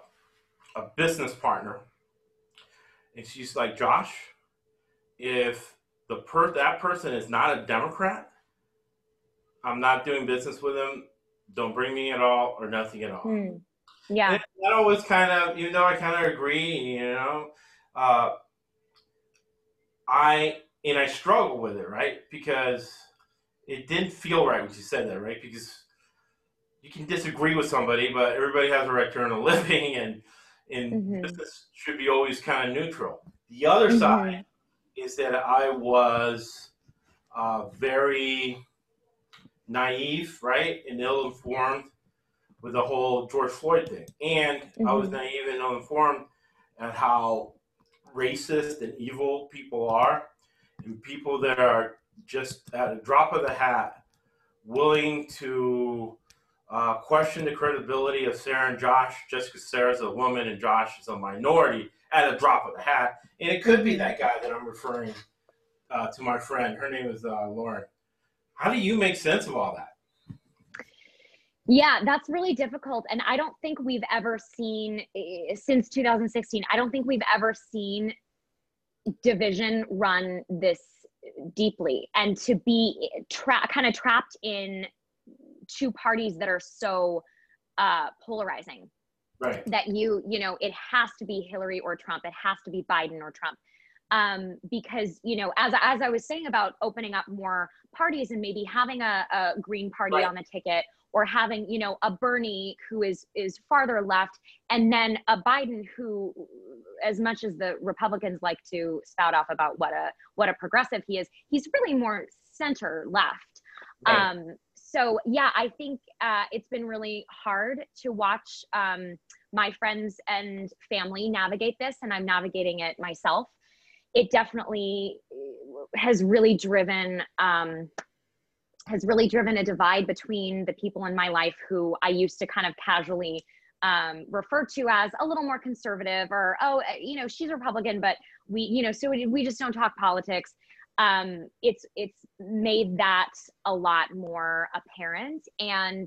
a business partner, and she's like Josh, if the per that person is not a Democrat, I'm not doing business with them. Don't bring me at all or nothing at all. Hmm. Yeah. And that always kind of, even though I kind of agree, you know, uh, I and I struggle with it, right? Because it didn't feel right when you said that, right? Because you can disagree with somebody, but everybody has a right to earn a living, and and Mhm. business should be always kind of neutral. The other Mhm. side is that I was uh, very naive, right, and ill-informed with the whole George Floyd thing, and I was Mhm. naive and ill-informed at how racist and evil people are, and people that are just at a drop of the hat willing to uh, question the credibility of Sarah and Josh just because Sarah's a woman and Josh is a minority at a drop of the hat. And it could be that guy that I'm referring uh, to my friend. Her name is uh, Lauren. How do you make sense of all that? Yeah, that's really difficult. And I don't think we've ever seen, eh, since 2016, I don't think we've ever seen division run this deeply and to be tra- kind of trapped in two parties that are so uh, polarizing Right. that you you know it has to be hillary or trump it has to be biden or trump um, because you know as, as i was saying about opening up more parties and maybe having a, a green party Right. on the ticket or having you know a bernie who is is farther left and then a biden who as much as the republicans like to spout off about what a what a progressive he is he's really more center left Right. um, so yeah, I think uh, it's been really hard to watch um, my friends and family navigate this, and I'm navigating it myself. It definitely has really driven um, has really driven a divide between the people in my life who I used to kind of casually um, refer to as a little more conservative, or oh, you know, she's Republican, but we, you know, so we, we just don't talk politics um, it's it's made that a lot more apparent and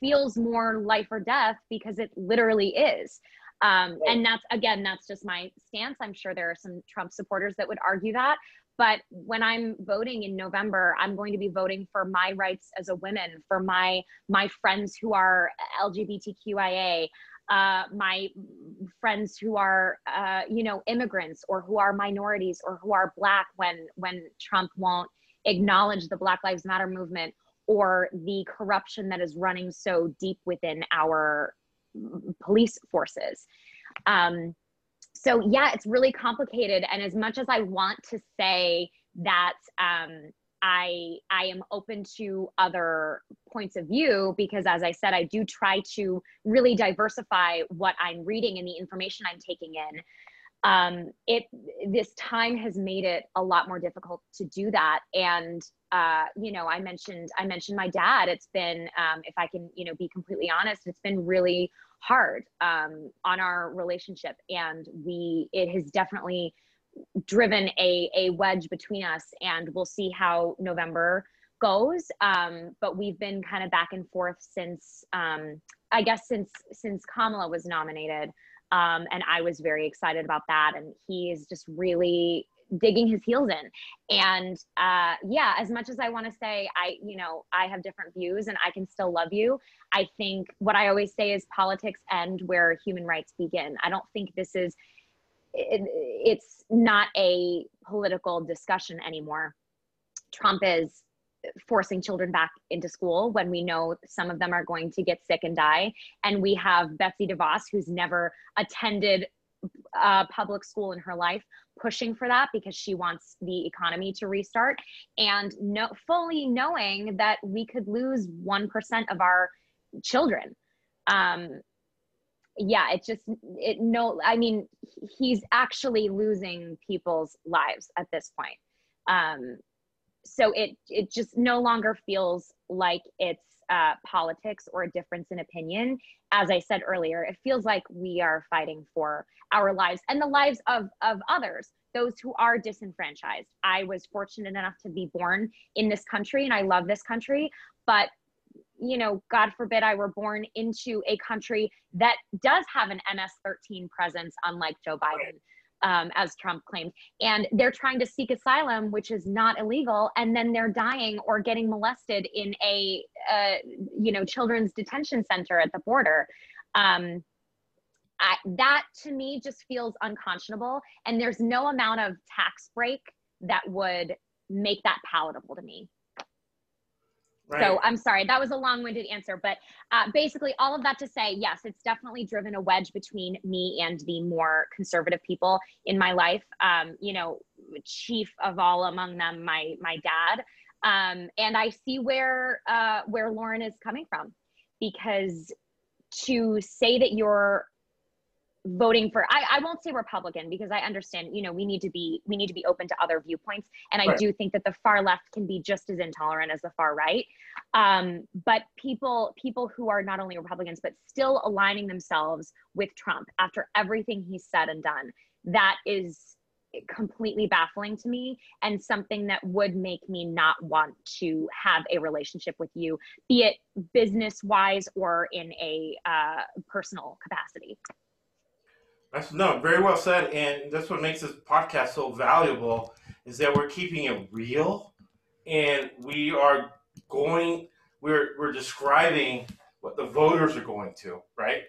feels more life or death because it literally is. Um, and that's again, that's just my stance. I'm sure there are some Trump supporters that would argue that. But when I'm voting in November, I'm going to be voting for my rights as a woman, for my my friends who are LGBTQIA, uh, my friends who are uh, you know immigrants or who are minorities or who are black when when Trump won't acknowledge the Black Lives Matter movement or the corruption that is running so deep within our police forces. Um, so yeah, it's really complicated. And as much as I want to say that um, I I am open to other points of view because as I said, I do try to really diversify what I'm reading and the information I'm taking in. Um, it this time has made it a lot more difficult to do that. And uh, you know, I mentioned I mentioned my dad. It's been, um, if I can, you know, be completely honest, it's been really hard um, on our relationship, and we it has definitely driven a a wedge between us. And we'll see how November goes. Um, but we've been kind of back and forth since um, I guess since since Kamala was nominated. Um, and I was very excited about that. And he is just really digging his heels in. And uh, yeah as much as i want to say i you know i have different views and i can still love you i think what i always say is politics end where human rights begin. I don't think this is it, it's not a political discussion anymore. Trump is forcing children back into school when we know some of them are going to get sick and die. And we have betsy devos who's never attended uh, public school in her life pushing for that because she wants the economy to restart. And no, fully knowing that we could lose 1% of our children. Um, yeah it just it no i mean he's actually losing people's lives at this point. Um, so it it just no longer feels like it's uh, politics or a difference in opinion. As I said earlier, it feels like we are fighting for our lives and the lives of, of others, those who are disenfranchised. I was fortunate enough to be born in this country and I love this country, but you know, God forbid I were born into a country that does have an MS 13 presence, unlike Joe Biden um, as Trump claimed. And they're trying to seek asylum, which is not illegal, and then they're dying or getting molested in a, uh, you know, children's detention center at the border. Um, I, that to me just feels unconscionable, and there's no amount of tax break that would make that palatable to me. Right. So I'm sorry, that was a long winded answer. But uh, basically, all of that to say, yes, it's definitely driven a wedge between me and the more conservative people in my life. Um, you know, chief of all among them, my my dad. Um, and I see where uh, where Lauren is coming from, because to say that you're voting for I, I won't say republican because i understand you know we need to be we need to be open to other viewpoints. And i right. do think that the far left can be just as intolerant as the far right. Um, but people people who are not only republicans but still aligning themselves with trump after everything he's said and done that is completely baffling to me and something that would make me not want to have a relationship with you be it business wise or in a uh, personal capacity that's no, very well said, and that's what makes this podcast so valuable is that we're keeping it real, and we are going, we're we're describing what the voters are going to, right?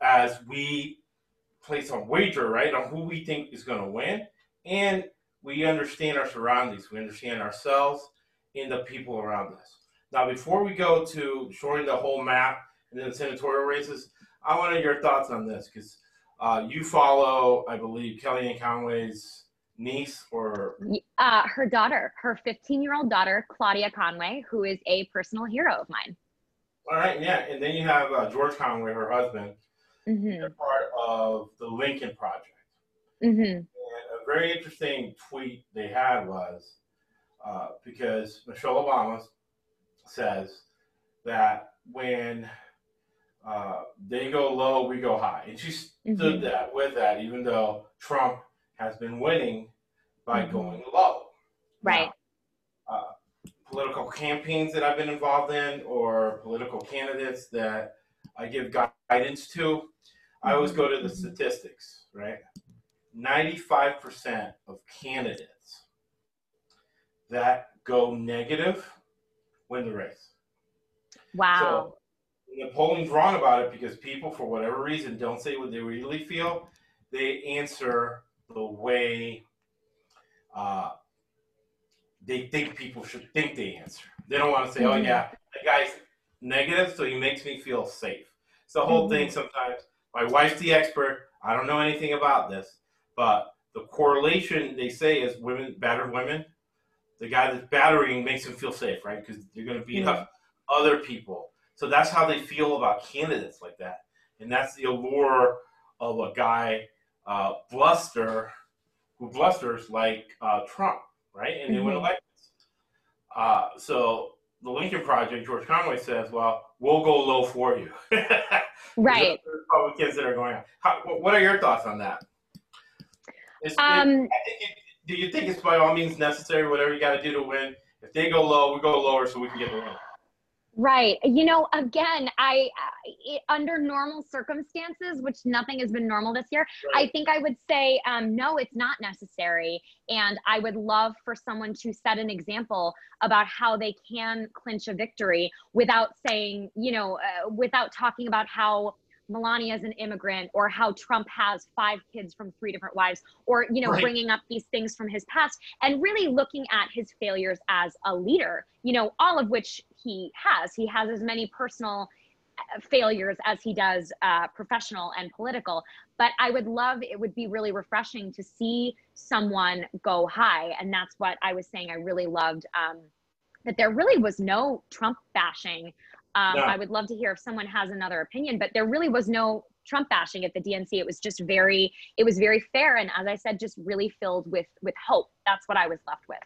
As we place a wager, right, on who we think is going to win, and we understand our surroundings, we understand ourselves and the people around us. Now, before we go to showing the whole map and then the senatorial races, I wanted your thoughts on this because uh, you follow, I believe, Kellyanne Conway's niece or uh, her daughter, her 15 year old daughter, Claudia Conway, who is a personal hero of mine. All right, yeah, and then you have uh, George Conway, her husband, mm-hmm. part of the Lincoln Project. Mm-hmm. And a very interesting tweet they had was uh, because Michelle Obama says that when uh, they go low, we go high. And she stood mm-hmm. that with that, even though Trump has been winning by mm-hmm. going low. Right. Now, uh, political campaigns that I've been involved in, or political candidates that I give guidance to, mm-hmm. I always go to the mm-hmm. statistics, right? 95% of candidates that go negative win the race. Wow. So the polling's wrong about it because people, for whatever reason, don't say what they really feel. They answer the way uh, they think people should think they answer. They don't want to say, "Oh Mhm. yeah, that guy's negative, so he makes me feel safe." It's the whole Mhm. thing. Sometimes my wife's the expert. I don't know anything about this, but the correlation they say is women battered women. The guy that's battering makes them feel safe, right? Because they're going to beat Mhm. up other people. So that's how they feel about candidates like that, and that's the allure of a guy uh, bluster who blusters like uh, Trump, right? And they win elections. Uh, so the Lincoln Project, George Conway says, "Well, we'll go low for you." Right. Republicans that are going on. How, what are your thoughts on that? Is- Um, it- do you think it's by all means necessary, whatever you got to do to win? If they go low, we go lower so we can get the win. Right. You know, again, I, I under normal circumstances, which nothing has been normal this year, I think I would say um, no, it's not necessary. And I would love for someone to set an example about how they can clinch a victory without saying, you know, uh, without talking about how Melania is an immigrant or how Trump has five kids from three different wives or, you know, Right. bringing up these things from his past and really looking at his failures as a leader, you know, all of which he has. He has as many personal uh, failures as he does uh, professional and political. But I would love, it would be really refreshing to see someone go high. And that's what I was saying. I really loved um, that there really was no Trump bashing. Um. I would love to hear if someone has another opinion, but there really was no Trump bashing at the DNC. It was just very, it was very fair. And as I said, just really filled with, with hope. That's what I was left with.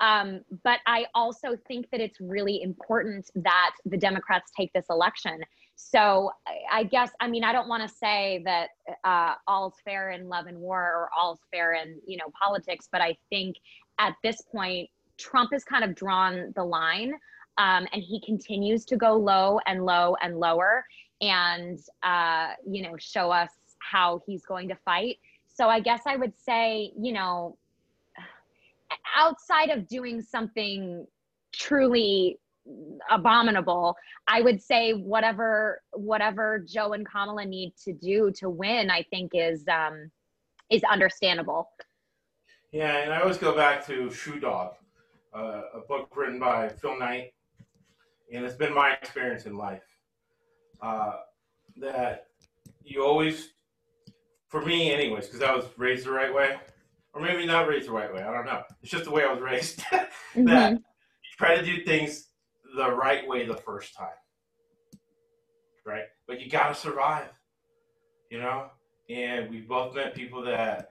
Um, but I also think that it's really important that the Democrats take this election. So I- I guess, I mean, I don't want to say that uh, all's fair in love and war or all's fair in, you know, politics, but I think at this point, Trump has kind of drawn the line um, and he continues to go low and low and lower and, uh, you know, show us how he's going to fight. So I guess I would say, you know, outside of doing something truly abominable i would say whatever whatever joe and kamala need to do to win i think is um is understandable Yeah, and I always go back to Shoe Dog, uh, a book written by Phil Knight, and it's been my experience in life uh, that you always, for me, anyways, because I was raised the right way, or maybe not raised the right way. I don't know. It's just the way I was raised. that Mhm. you try to do things the right way the first time, right? But you got to survive, you know. And we both met people that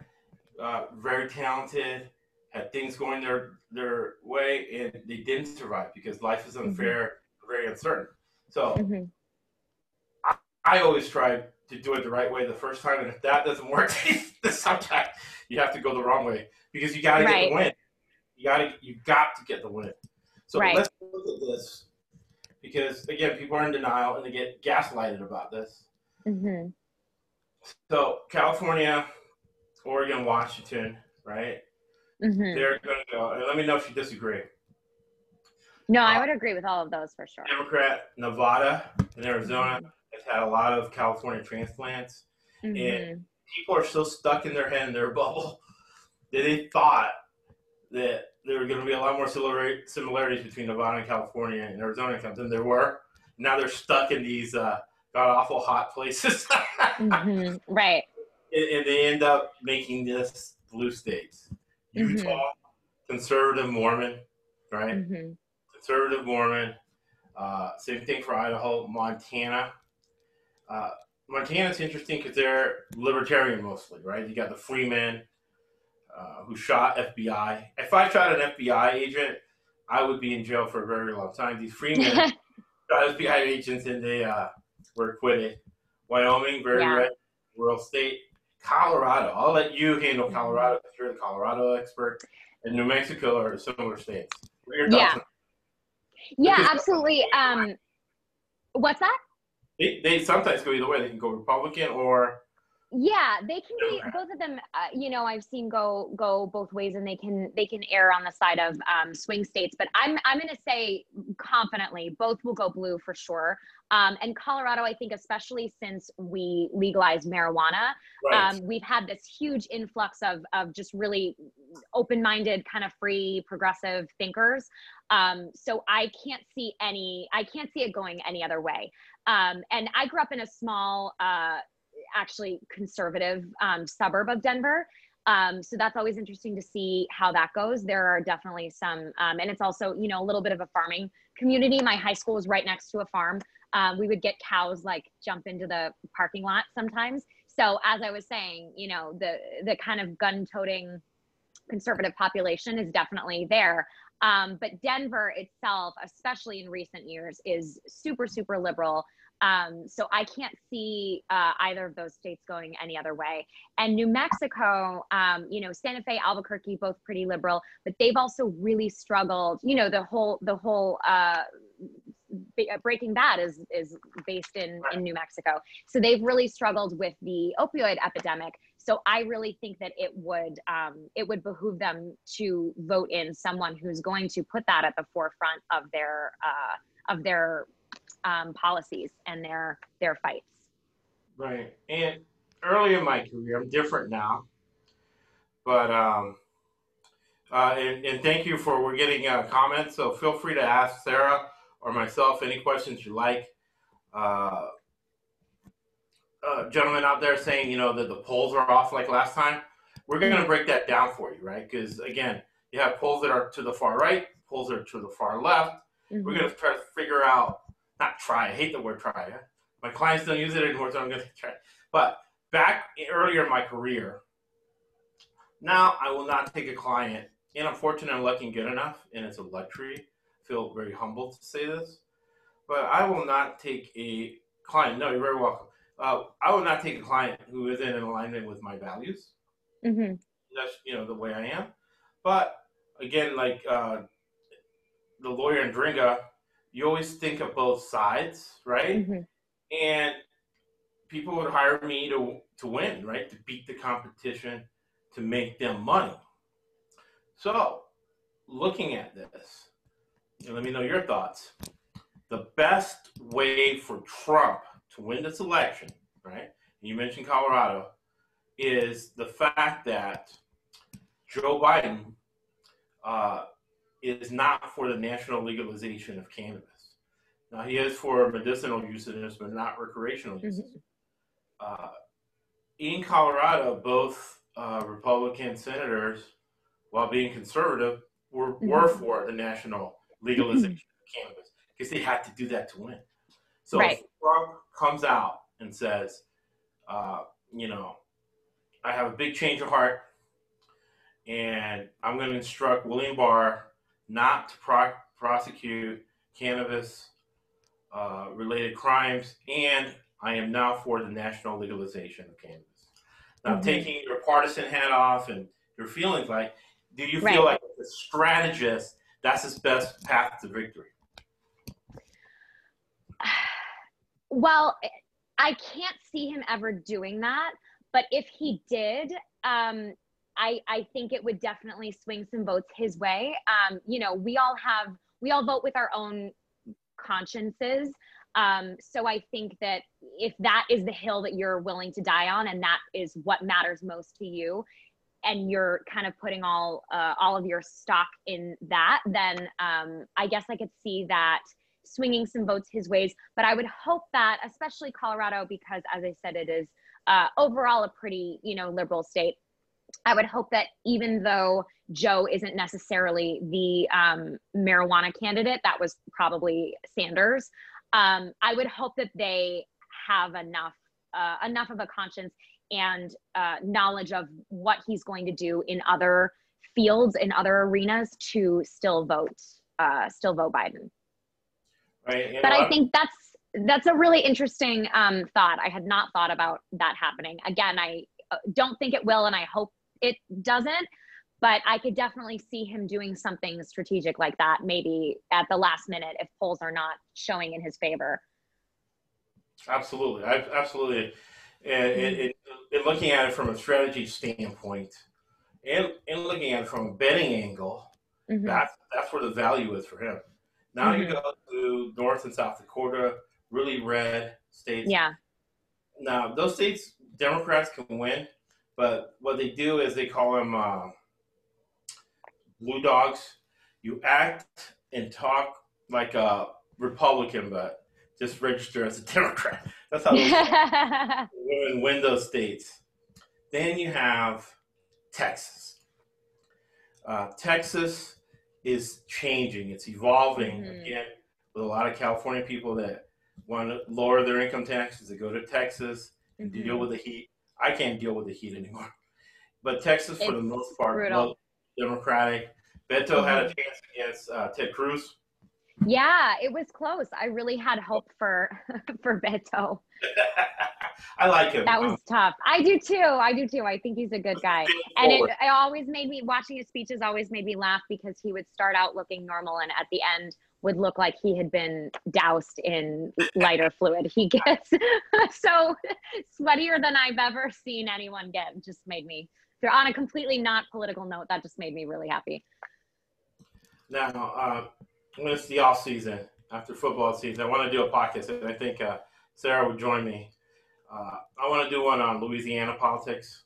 uh, very talented, had things going their their way, and they didn't survive because life is unfair, very uncertain. So Mhm. I always try to do it the right way the first time, and if that doesn't work, sometimes you have to go the wrong way because you got to get the win. You got to you got to get the win. So Right. let's look at this because again, people are in denial and they get gaslighted about this. Mhm. So California, Oregon, Washington, right? Mhm. They're going to go. And let me know if you disagree. No i would agree with all of those for sure Democrat, Nevada, and Arizona have had a lot of California transplants. Mhm. people are still stuck in their head in their bubble that they thought that there were going to be a lot more similar- similarities between Nevada and California and Arizona than there were. Now they're stuck in these uh, god awful hot places, Mhm. right and, and they end up making this blue states. Mhm. Utah, conservative Mormon, right? Conservative Mormon. Uh, same thing for Idaho, Montana. Uh, Montana's interesting because they're libertarian mostly, right? You got the Freemen uh, who shot FBI. If I shot an FBI agent, I would be in jail for a very long time. These Freemen shot FBI agents and they uh, were acquitted. Wyoming, very Yeah. red, rural state. Colorado, I'll let you handle Colorado because you're the Colorado expert. And New Mexico are similar states. What are your thoughts Yeah. On yeah Because- absolutely. Um what's that? They, they sometimes go either way. They can go Republican or yeah they can be both of them uh, you know i've seen go go both ways and they can they can err on the side of um, swing states but i'm i'm going to say confidently both will go blue for sure um, and colorado i think especially since we legalized marijuana right. um, we've had this huge influx of of just really open-minded, kind of free, progressive thinkers. Um, so I can't see any. I can't see it going any other way. Um, and I grew up in a small, uh, actually conservative um, suburb of Denver. Um, so that's always interesting to see how that goes. There are definitely some, um, and it's also, you know, a little bit of a farming community. My high school was right next to a farm. Um, we would get cows like jump into the parking lot sometimes. So as I was saying, you know, the the kind of gun-toting conservative population is definitely there. Um, but Denver itself, especially in recent years, is super super liberal. Um, so I can't see uh, either of those states going any other way. And New Mexico, um, you know, Santa Fe, Albuquerque, both pretty liberal, but they've also really struggled. You know, the whole the whole uh, Breaking Bad is is based in in New Mexico, so they've really struggled with the opioid epidemic. So I really think that it would um, it would behoove them to vote in someone who's going to put that at the forefront of their uh, of their um, policies and their their fights. Right. And early in my career, I'm different now, but um, uh, and, and thank you for we're getting uh, comments. So feel free to ask Sarah or myself any questions you like. Uh, uh, gentlemen out there saying you know that the polls are off like last time. We're going to break that down for you, right? Because again, you have polls that are to the far right, polls that are to the far left. Mm-hmm. We're going to try to figure out not try. I hate the word try. My clients don't use it anymore, so I'm going to try. But back earlier in my career, now I will not take a client, and I'm fortunate I'm lucky and good enough, and it's a luxury. I feel very humble to say this, but I will not take a client. No, you're very welcome. Uh, I will not take a client who isn't in alignment with my values. Mm-hmm. That's you know the way I am. But again, like uh, the lawyer in Dringa, you always think of both sides, right? Mm-hmm. And people would hire me to to win, right? To beat the competition, to make them money. So, looking at this, let me know your thoughts. The best way for Trump to win this election, right? You mentioned Colorado, is the fact that Joe Biden uh, is not for the national legalization of cannabis. Now, he is for medicinal uses, but not recreational uses. Mm-hmm. Uh, in Colorado, both uh, Republican senators, while being conservative, were, mm-hmm. were for the national legalization of cannabis because they had to do that to win. So right. Trump comes out and says, uh, you know, I have a big change of heart, and I'm going to instruct William Barr not to pro- prosecute cannabis uh, related crimes, and I am now for the national legalization of cannabis. Now, mm-hmm. taking your partisan hat off and your feelings like, do you feel right. like as a strategist, that's his best path to victory? Well, I can't see him ever doing that, but if he did, um, I, I think it would definitely swing some votes his way. Um, you know, we all have, we all vote with our own consciences. Um, so I think that if that is the hill that you're willing to die on, and that is what matters most to you, and you're kind of putting all uh, all of your stock in that, then um, I guess I could see that swinging some votes his ways. But I would hope that, especially Colorado, because as I said, it is uh, overall a pretty you know liberal state. I would hope that even though Joe isn't necessarily the um, marijuana candidate, that was probably Sanders. Um, I would hope that they have enough uh, enough of a conscience and uh, knowledge of what he's going to do in other fields in other arenas to still vote uh, still vote Biden. Right. But I think that's that's a really interesting um, thought. I had not thought about that happening. Again, I uh, don't think it will, and I hope it doesn't but I could definitely see him doing something strategic like that, maybe at the last minute if polls are not showing in his favor. Absolutely, I, absolutely, and, and, and, looking at it from a strategy standpoint, and, and looking at it from a betting angle, mm-hmm. that's that's where the value is for him. Now mm-hmm. you go to North and South Dakota, really red states. Yeah. Now those states, Democrats can win but what they do is they call them uh, Blue Dogs. You act and talk like a Republican, but just register as a Democrat. That's how those women win those states. Then you have Texas. Uh, Texas is changing. It's evolving Mhm. again with a lot of California people that want to lower their income taxes. They go to Texas and Mhm. deal with the heat. I can't deal with the heat anymore. But Texas, for the It's most part, Democratic. Beto had a chance against uh, Ted Cruz. yeah, it was close. I really had hope for for Beto. I like him. That was tough. I do too. I do too. I think he's a good guy. And it, it always made me watching his speeches always made me laugh because he would start out looking normal and at the end would look like he had been doused in lighter fluid. He gets so sweatier than I've ever seen anyone get. It just made me they're on a completely not political note, that just made me really happy. Now, uh, when it's the off season, after football season, I want to do a podcast, and I think uh, Sarah would join me. Uh, I want to do one on Louisiana politics,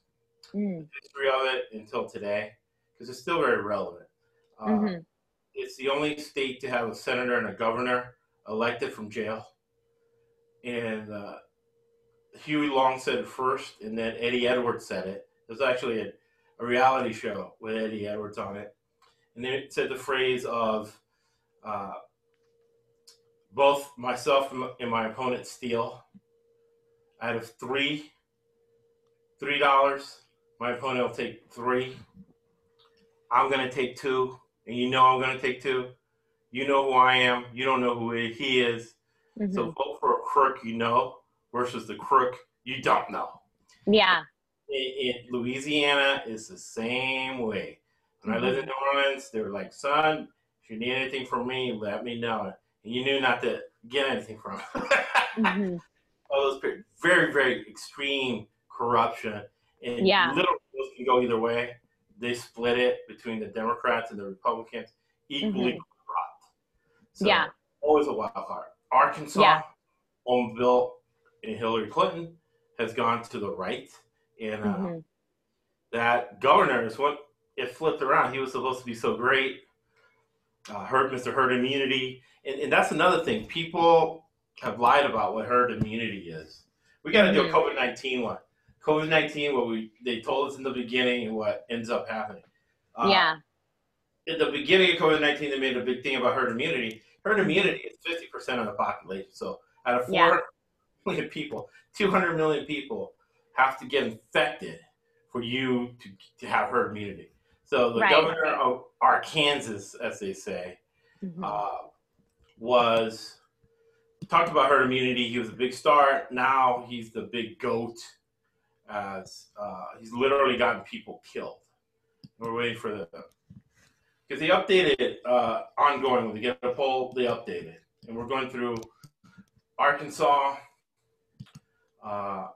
Mm, history of it until today, because it's still very relevant. Uh, mhm. It's the only state to have a senator and a governor elected from jail. And uh, Huey Long said it first, and then Eddie Edwards said it. There's actually a, a reality show with Eddie Edwards on it. And then it said the phrase of uh, both myself and my- and my opponent steal. Out of three, three dollars, my opponent will take three. I'm gonna take two, and you know I'm gonna take two. You know who I am. You don't know who he is. Mhm. So vote for a crook you know versus the crook you don't know. yeah. In, Louisiana, it's the same way. When I lived in New Orleans, they were like, "Son, if you need anything from me, let me know." And you knew not to get anything from. him. Mhm. All those very, very extreme corruption, and Yeah. literally those can go either way. They split it between the Democrats and the Republicans, equally corrupt. So, Yeah. always a wild card. Arkansas, Yeah. home Bill and Hillary Clinton has gone to the right, and uh, Mhm. that governor is what it flipped around. He was supposed to be so great. Uh, herd Mr. Herd immunity, and, and that's another thing. People have lied about what herd immunity is. We got to do a Mhm. COVID nineteen one. COVID nineteen, what we they told us in the beginning, and what ends up happening. Uh, yeah. At the beginning of COVID nineteen, they made a big thing about herd immunity. Herd immunity is fifty percent of the population. So out of four Yeah. million people, two hundred million people have to get infected for you to, to have herd immunity. So the Right. governor of Arkansas, as they say, Mhm. uh, was talked about herd immunity. He was a big star. Now he's the big goat. As uh, he's literally gotten people killed. We're waiting for the because they updated uh, ongoing when they get a poll. They updated, and we're going through Arkansas, uh,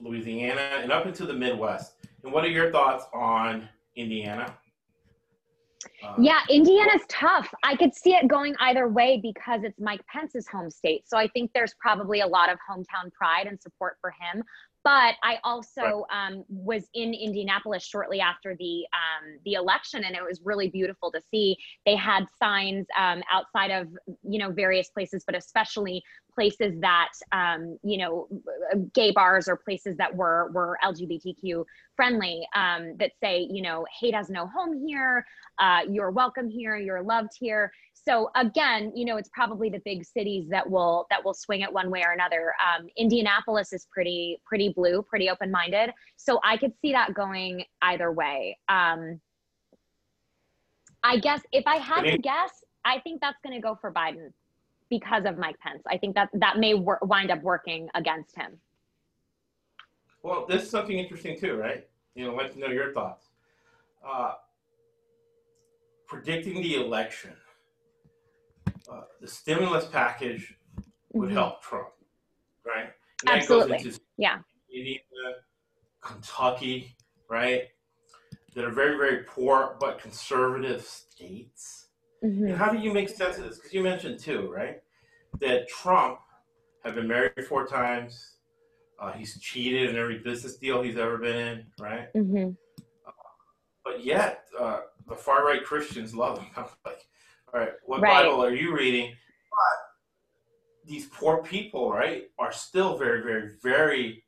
Louisiana, and up into the Midwest. And what are your thoughts on Indiana? Uh, Yeah, Indiana's tough. I could see it going either way because it's Mike Pence's home state. So I think there's probably a lot of hometown pride and support for him. But I also um, was in Indianapolis shortly after the um, the election, and it was really beautiful to see. They had signs um, outside of you know various places, but especially places that um, you know gay bars or places that were were LGBTQ friendly um, that say you know hate has no home here uh, you're welcome here you're loved here so again you know it's probably the big cities that will that will swing it one way or another. Um, indianapolis is pretty pretty blue pretty open-minded. So i could see that going either way. Um, i guess if i had to guess i think that's going to go for biden because of mike pence. I think that that may wor- wind up working against him. Well, this is something interesting too, right? You know, I'd like to know your thoughts. Uh, predicting the election, uh, the stimulus package would Mhm. help Trump, right? And that Absolutely. Goes into Yeah. Indiana, Kentucky, right? That are very, very poor but conservative states. Mhm. And how do you make sense of this? Because you mentioned too, right, that Trump had been married four times. Uh, he's cheated in every business deal he's ever been in, right? Mhm. But but yet uh, the far right Christians love him. I'm like, right, what Right. Bible are you reading? But these poor people, right, are still very, very, very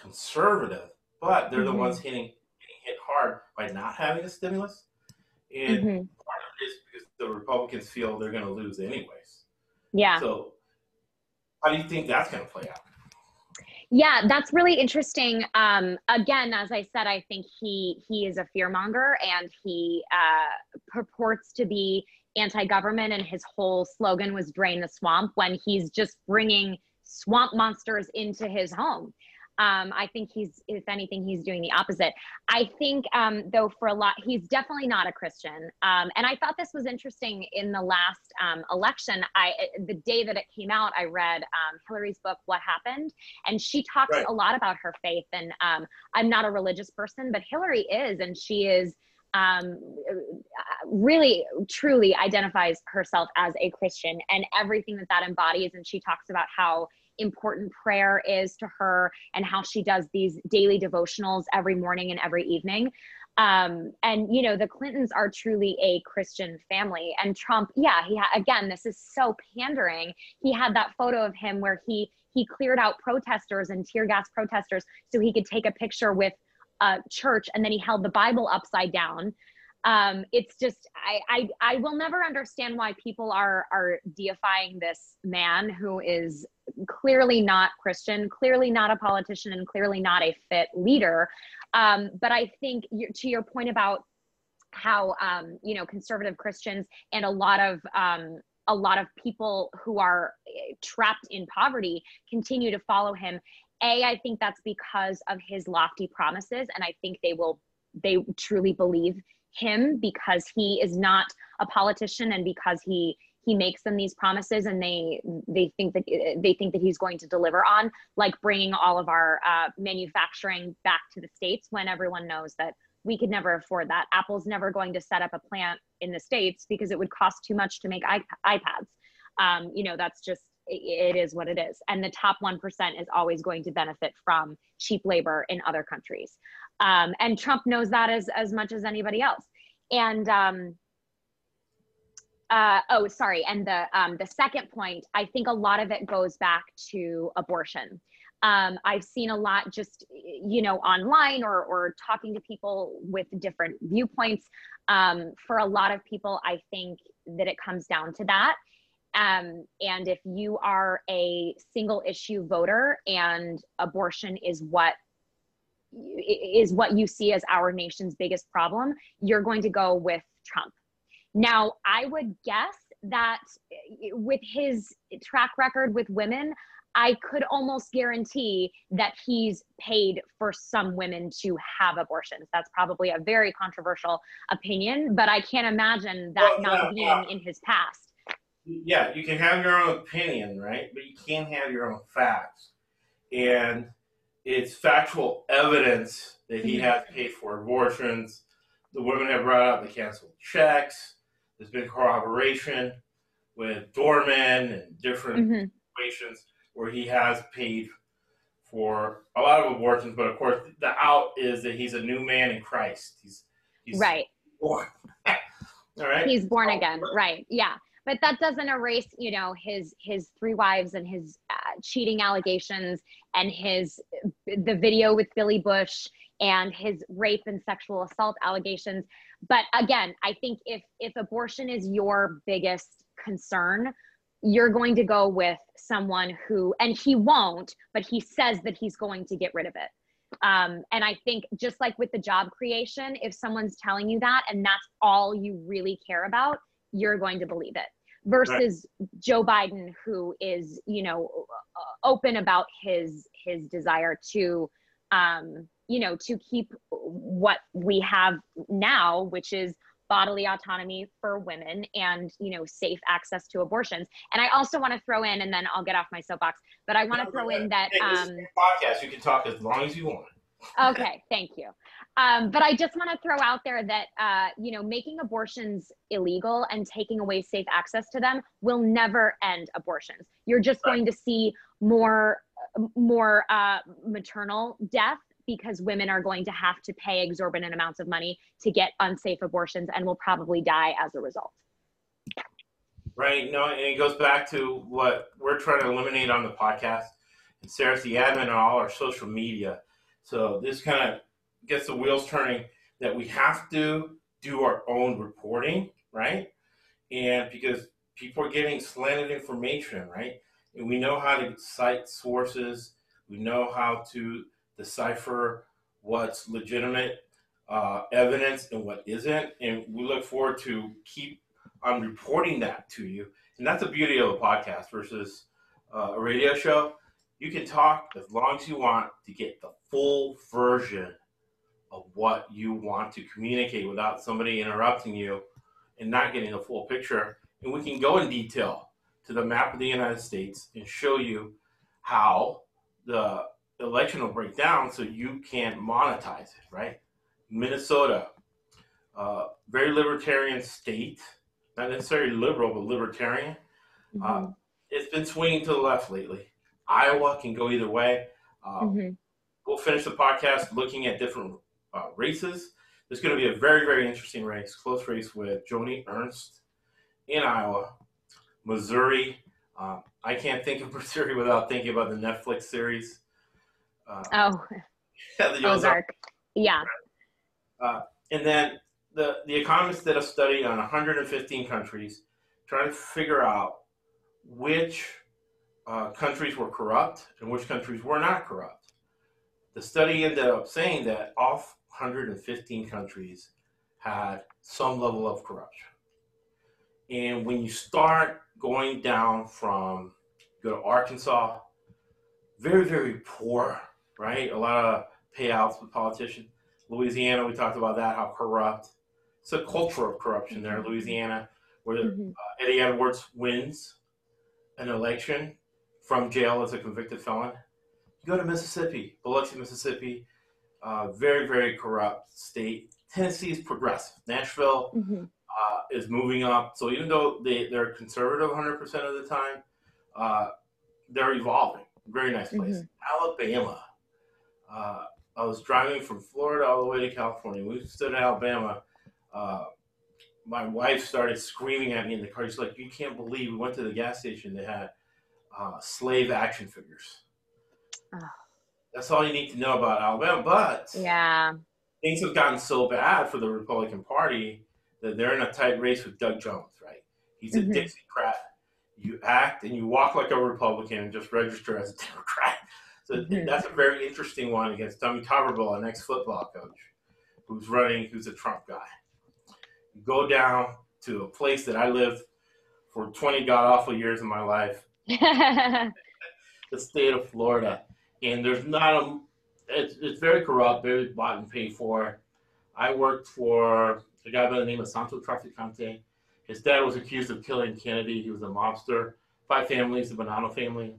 conservative, but they're the Mhm. ones hitting, getting hit hard by not having a stimulus. And Mhm. part of it is because the Republicans feel they're going to lose anyways. Yeah. So, how do you think that's going to play out? Yeah, that's really interesting. Um, again, as I said, I think he he is a fearmonger and he uh, purports to be anti-government, and his whole slogan was "Drain the swamp." When he's just bringing swamp monsters into his home, um, I think he's, if anything, he's doing the opposite. I think, um, though, for a lot, he's definitely not a Christian. Um, and I thought this was interesting in the last um, election. I the day that it came out, I read um, Hillary's book, "What Happened." and she talks Right. a lot about her faith and um, i'm not a religious person but hillary is and she is um, really truly identifies herself as a christian and everything that that embodies. And she talks about how important prayer is to her and how she does these daily devotionals every morning and every evening. Um, and you know the clintons are truly a christian family. And trump yeah he ha- again this is so pandering. He had that photo of him where he he cleared out protesters and tear gas protesters so he could take a picture with church and then he held the bible upside down. Um, it's just I, I i will never understand why people are are deifying this man who is clearly not christian clearly not a politician and clearly not a fit leader. Um, but i think to your point about how um, you know conservative christians and a lot of um, a lot of people who are eh, trapped in poverty continue to follow him a i think that's because of his lofty promises and i think they will they truly believe him because he is not a politician and because he he makes them these promises and they they think that they think that he's going to deliver on like bringing all of our uh, manufacturing back to the states when everyone knows that we could never afford that. Apple's never going to set up a plant in the states because it would cost too much to make iP- ipads. Um, you know that's just it is what it is. And the top 1% is always going to benefit from cheap labor in other countries. Um, and trump knows that as as much as anybody else. And um, uh, oh sorry. And the um, the second point i think a lot of it goes back to abortion. Um, i've seen a lot just you know online or or talking to people with different viewpoints. Um, for a lot of people i think that it comes down to that um, and if you are a single issue voter and abortion is what is what you see as our nation's biggest problem, you're going to go with Trump. Now, I would guess that with his track record with women, I could almost guarantee that he's paid for some women to have abortions. That's probably a very controversial opinion, but I can't imagine that Well, not no, being in his past. Yeah, you can have your own opinion, right? But you can't have your own facts. And it's factual evidence that he Mhm. has paid for abortions. The women have brought out the canceled checks. There's been corroboration with doormen and different Mhm. situations where he has paid for a lot of abortions. But of course, the out is that he's a new man in Christ. He's, he's Right. born. All right. he's born Oh, again right yeah but that doesn't erase you know his his three wives and his uh, cheating allegations and his the video with billy bush and his rape and sexual assault allegations. But again i think if if abortion is your biggest concern you're going to go with someone who and he won't but he says that he's going to get rid of it. Um, and I think just like with the job creation, if someone's telling you that and that's all you really care about, you're going to believe it. Versus Joe Biden, who is you know uh, open about his his desire to um, you know to keep what we have now, which is bodily autonomy for women and you know safe access to abortions. And I also want to throw in, and then I'll get off my soapbox, but I want to throw in that. Um, podcast. You can talk as long as you want. okay thank you um, but i just want to throw out there that uh, you know making abortions illegal and taking away safe access to them will never end abortions you're just Right. going to see more more uh, maternal death because women are going to have to pay exorbitant amounts of money to get unsafe abortions and will probably die as a result. Right. No, and it goes back to what we're trying to eliminate on the podcast. And Sarah's the admin on all our social media. So this kind of gets the wheels turning that we have to do our own reporting, right? And because people are getting slanted information, right? And we know how to cite sources, we know how to decipher what's legitimate uh, evidence and what isn't. And we look forward to keep on reporting that to you. And that's the beauty of a podcast versus uh, a radio show. You can talk as long as you want to get the full version of what you want to communicate without somebody interrupting you and not getting a full picture. And we can go in detail to the map of the United States and show you how the election will break down so you can monetize it, right? Minnesota, uh, very libertarian state, not necessarily liberal, but libertarian. Mm-hmm. Uh, it's been swinging to the left lately. Iowa can go either way. Uh, mm-hmm. We'll finish the podcast looking at different uh, races. It's going to be a very, very interesting race, close race with Joni Ernst in Iowa, Missouri. Uh, I can't think of Missouri without thinking about the Netflix series. Uh, oh, yeah, the Ozark. Yeah. Uh, and then the, the economists did a study on 115 countries trying to figure out which uh, countries were corrupt and which countries were not corrupt. The study ended up saying that all 115 countries had some level of corruption. And when you start going down from, go to Arkansas, very, very poor, right? A lot of payouts with politicians. Louisiana, we talked about that, how corrupt. It's a culture of corruption there, Louisiana, where Mhm. uh, Eddie Edwards wins an election from jail as a convicted felon. You go to Mississippi, Biloxi, Mississippi, uh, very, very corrupt state. Tennessee is progressive. Nashville hmm uh, is moving up. So even though they, they're conservative 100% of the time, uh, they're evolving. Very nice place. Alabama. Uh, I was driving from Florida all the way to California. We stood in Alabama. Uh, my wife started screaming at me in the car. She's like, "You can't believe we went to the gas station. They had uh, slave action figures." Oh. That's all you need to know about Alabama. But Yeah. things have gotten so bad for the Republican Party that they're in a tight race with Doug Jones, right? He's a Mhm. Dixiecrat. You act and you walk like a Republican and just register as a Democrat. So Mhm. that's a very interesting one against Tommy Tuberville, an ex-football coach, who's running, who's a Trump guy. You go down to a place that I lived for 20 god awful years of my life, the state of Florida, and there's not a. It's, it's very corrupt, very bought and paid for. I worked for a guy by the name of Santo Traficante. His dad was accused of killing Kennedy. He was a mobster. Five families, the Bonanno family.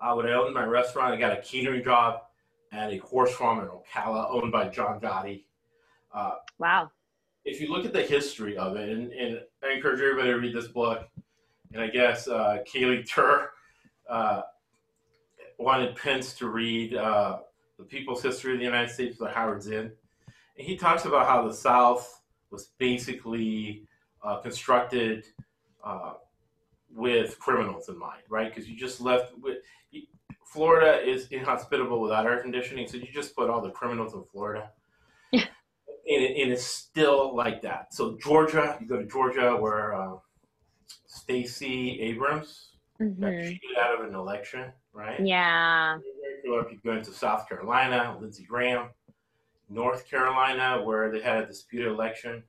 Uh, when I owned my restaurant, I got a catering job at a horse farm in Ocala owned by John Gotti. Uh, wow. if you look at the history of it, and, and I encourage everybody to read this book, and I guess uh, Katy Tur uh, wanted Pence to read uh, The People's History of the United States by Howard Zinn. And he talks about how the South was basically uh, constructed uh, with criminals in mind, right? Because you just left with. Florida is inhospitable without air conditioning, so you just put all the criminals in Florida and, it, and it's still like that. So Georgia, you go to Georgia where uh, Stacey Abrams got hmm out of an election, right? Yeah. If you go into South Carolina, Lindsey Graham, North Carolina where they had a disputed election.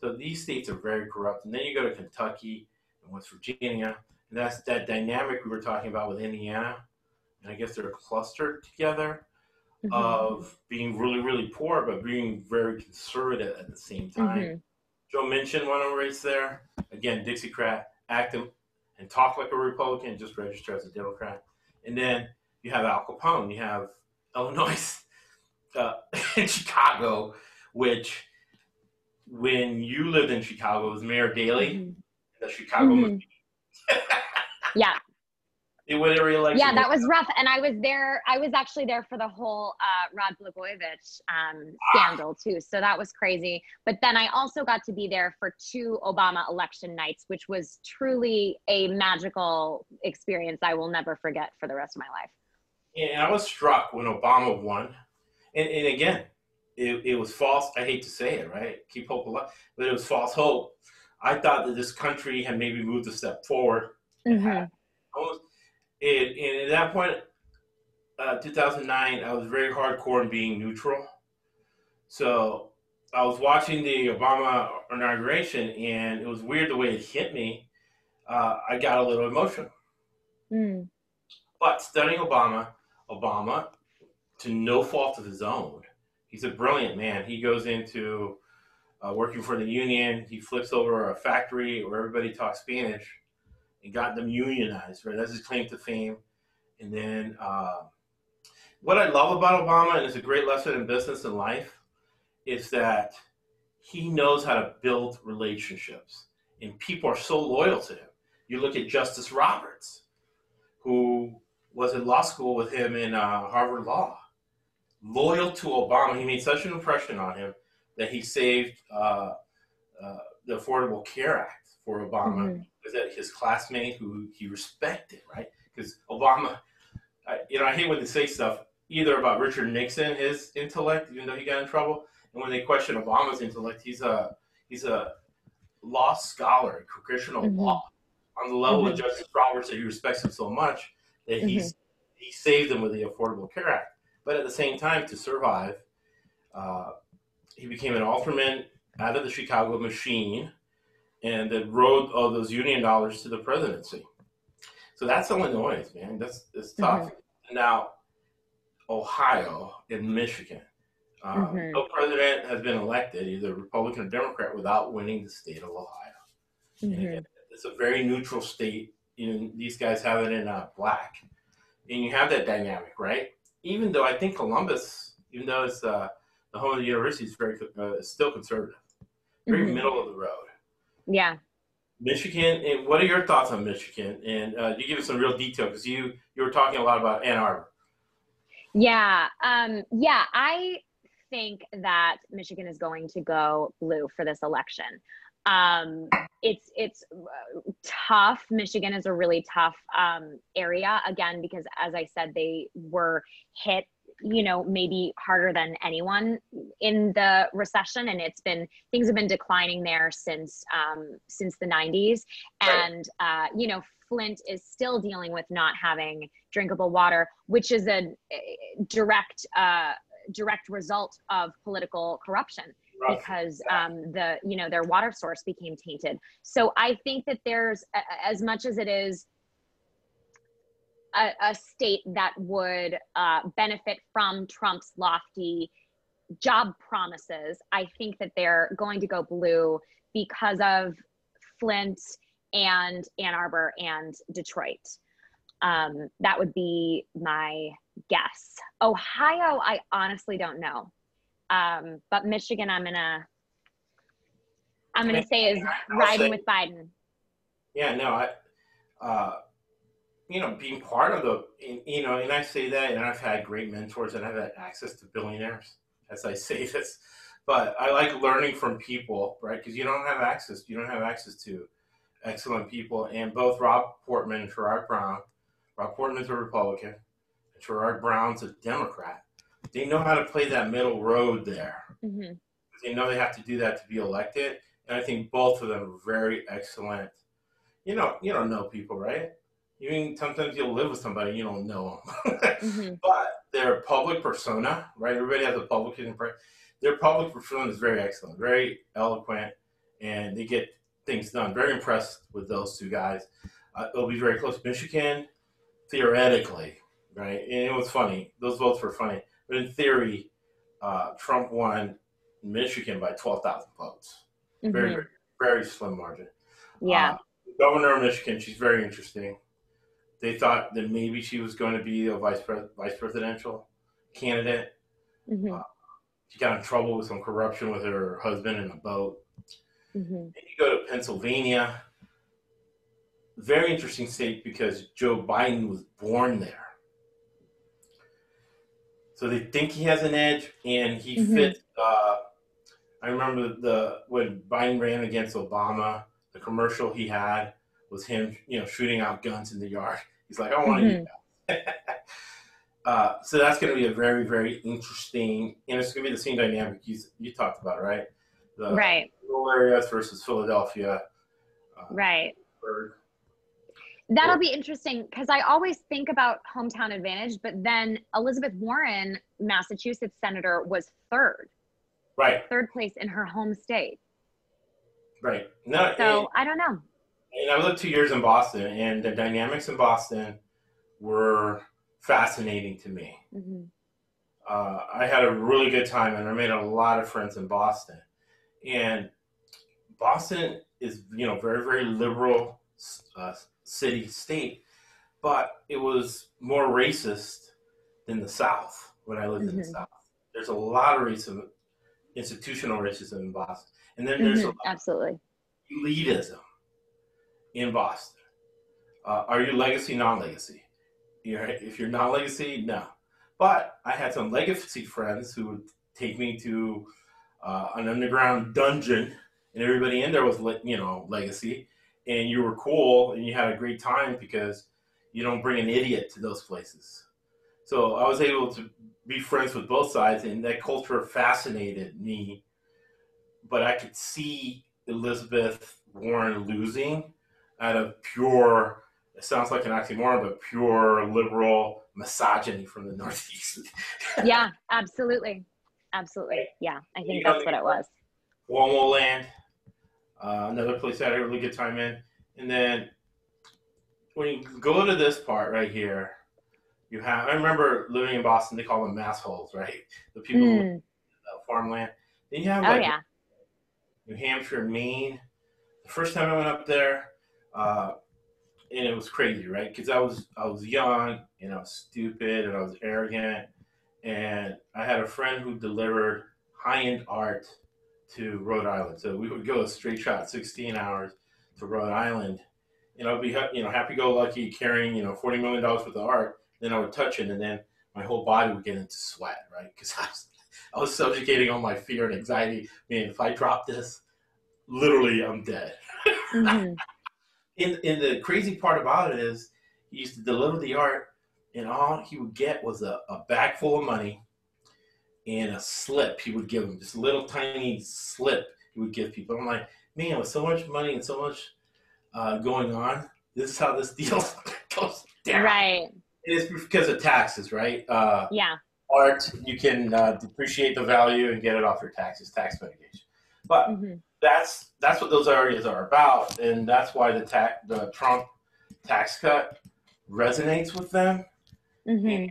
So these states are very corrupt. And then you go to Kentucky and West Virginia, and that's that dynamic we were talking about with Indiana. And I guess they're clustered together Mhm. of being really, really poor, but being very conservative at the same time. Mhm. Joe mentioned one of the race there. Again, Dixiecrat, active and talk like a Republican, just register as a Democrat. And then you have Al Capone, you have Illinois, uh, in Chicago, which when you lived in Chicago was Mayor Daley, Mhm. the Chicago. Mhm. Yeah. It reelected. Yeah, that was rough. And I was there. I was actually there for the whole uh, Rod Blagojevich um, scandal too. So that was crazy. But then I also got to be there for two Obama election nights, which was truly a magical experience I will never forget for the rest of my life. And I was struck when Obama won. And, and again, it, it was false. I hate to say it, right? Keep hope alive. But it was false hope. I thought that this country had maybe moved a step forward. Mhm. Almost, and, and at that point, uh, 2009, I was very hardcore in being neutral. So I was watching the Obama inauguration, and it was weird the way it hit me. Uh, I got a little emotional. Mm. But studying Obama, Obama, to no fault of his own, he's a brilliant man. He goes into uh, working for the union. He flips over a factory where everybody talks Spanish and got them unionized. Right, that's his claim to fame. And then uh, what I love about Obama, and it's a great lesson in business and life, is that he knows how to build relationships, and people are so loyal to him. You look at Justice Roberts, who was in law school with him in uh, Harvard Law. Loyal to Obama, he made such an impression on him that he saved uh, uh, the Affordable Care Act for Obama. Mhm. Was that his classmate who he respected, right? Because Obama, I, you know, I hate when they say stuff either about Richard Nixon, his intellect, even though he got in trouble, and when they question Obama's intellect, he's a he's a law scholar congressional Mhm. law on the level Mhm. of Justice Roberts that he respects him so much that he's he saved him with the Affordable Care Act. But at the same time, to survive, uh, he became an alderman out of the Chicago machine and that rode all those union dollars to the presidency. So that's Illinois, man. That's it's tough. Now, Ohio and Michigan. Uh, Mhm. No president has been elected, either Republican or Democrat, without winning the state of Ohio. Mhm. And It's a very neutral state. You know, these guys have it in uh, black, and you have that dynamic, right? Even though I think Columbus, even though it's uh, the home of the university, is very uh, still conservative, very Mhm. middle of the road. Yeah. Michigan, and what are your thoughts on Michigan? And uh, you give us some real detail because you you were talking a lot about Ann Arbor. Yeah. Um, yeah. I think that Michigan is going to go blue for this election. Um, it's it's uh, tough. Michigan is a really tough um, area again because, as I said, they were hit. You know, maybe harder than anyone in the recession, and it's been things have been declining there since um, since the '90s, Right. and uh, you know, Flint is still dealing with not having drinkable water, which is a direct uh, direct result of political corruption because um, the you know their water source became tainted. So I think that there's as much as it is a, a state that would uh, benefit from Trump's lofty job promises. I think that they're going to go blue because of Flint and Ann Arbor and Detroit. Um, that would be my guess. Ohio, I honestly don't know. Um, but Michigan, I'm gonna, I'm gonna say is riding say- with Biden. Yeah, no, I, uh, you know, being part of the, you know, and I say that, and I've had great mentors, and I've had access to billionaires, as I say this, but I like learning from people, right? Because you don't have access, you don't have access to excellent people, and both Rob Portman and Sherrod Brown, Rob Portman's a Republican, and Sherrod Brown's a Democrat. They know how to play that middle road there. Mhm. They know they have to do that to be elected, and I think both of them are very excellent. You know, you don't know people, right? You mean sometimes you'll live with somebody you don't know them, Mhm. but their public persona, right? Everybody has a public impression. Their public persona is very excellent, very eloquent, and they get things done. Very impressed with those two guys. Uh, it'll be very close. Michigan, theoretically, right? And it was funny. Those votes were funny, but in theory, uh, Trump won Michigan by twelve thousand votes. Very, Mhm. very, very slim margin. Yeah. Uh, governor of Michigan, she's very interesting. They thought that maybe she was going to be a vice pres- vice presidential candidate. Mhm. She got in trouble with some corruption with her husband in a boat. Mhm. Then you go to Pennsylvania. very interesting state because Joe Biden was born there. So they think he has an edge, and he Mhm. fits. Uh, I remember the when Biden ran against Obama, the commercial he had was him, you know, shooting out guns in the yard. He's like, I want to Mhm. eat that. uh, so that's going to be a very, very interesting, and it's going to be the same dynamic you you talked about, right? The right, rural areas versus Philadelphia. Uh, right. Pittsburgh. That'll be interesting because I always think about hometown advantage, but then Elizabeth Warren, Massachusetts senator, was third, Right, third place in her home state. right. No, So I don't know. And I lived two years in Boston, and the dynamics in Boston were fascinating to me. hmm Uh, I had a really good time, and I made a lot of friends in Boston. And Boston is, you know, very, very liberal uh, city state, but it was more racist than the South when I lived in the Mhm. South. There's a lot of racism, institutional racism in Boston, and then there's a Mhm, Absolutely. elitism in Boston. Uh, are you legacy, non-legacy? You're, if you're non-legacy, no. But I had some legacy friends who would take me to uh, an underground dungeon, and everybody in there was, le- you know, legacy, and you were cool and you had a great time because you don't bring an idiot to those places. So I was able to be friends with both sides, and that culture fascinated me. But I could see Elizabeth Warren losing out of pure, it sounds like an oxymoron, but pure liberal misogyny from the Northeast. Yeah, absolutely. Absolutely. Yeah, I You think know, that's what it was. Cuomo Land, uh, another place I had a really good time in. And then when you go to this part right here, you have, I remember living in Boston, they call them mass holes, right? The people Mm. farmland. Then you have Oh, like yeah. New Hampshire, Maine. The first time I went up there, uh, and it was crazy, right? Because I was I was young and I was stupid and I was arrogant, and I had a friend who delivered high end art to Rhode Island. So we would go a straight shot, 16 hours to Rhode Island, and I'd be you know happy go lucky carrying you know 40 million dollars worth of art. Then I would touch it, and then my whole body would get into sweat, right? Because I was I was subjugating all my fear and anxiety. Man, if I drop this, literally I'm dead. Mhm. And, and the crazy part about it is he used to deliver the art and all he would get was a, a bag full of money and a slip he would give them, just a little tiny slip he would give people. I'm like, man, with so much money and so much uh, going on, this is how this deal goes down. Right. It's because of taxes, right? Uh, Yeah. art, you can uh, depreciate the value and get it off your taxes, tax mitigation. But hmm that's that's what those areas are about, and that's why the the Trump tax cut resonates with them. hmm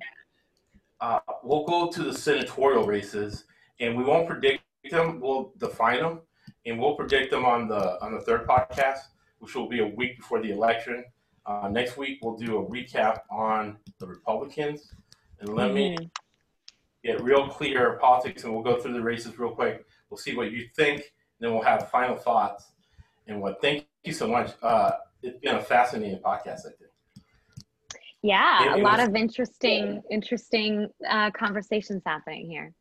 Uh, we'll go to the senatorial races, and we won't predict them. We'll define them, and we'll predict them on the on the third podcast, which will be a week before the election. Uh, next week, we'll do a recap on the Republicans, and let me Mhm. get real clear politics, and we'll go through the races real quick. We'll see what you think, and then we'll have final thoughts. And what? Thank you so much. Uh, it's been a fascinating podcast, I think. Yeah, It- a it lot was- of interesting, interesting uh, conversations happening here.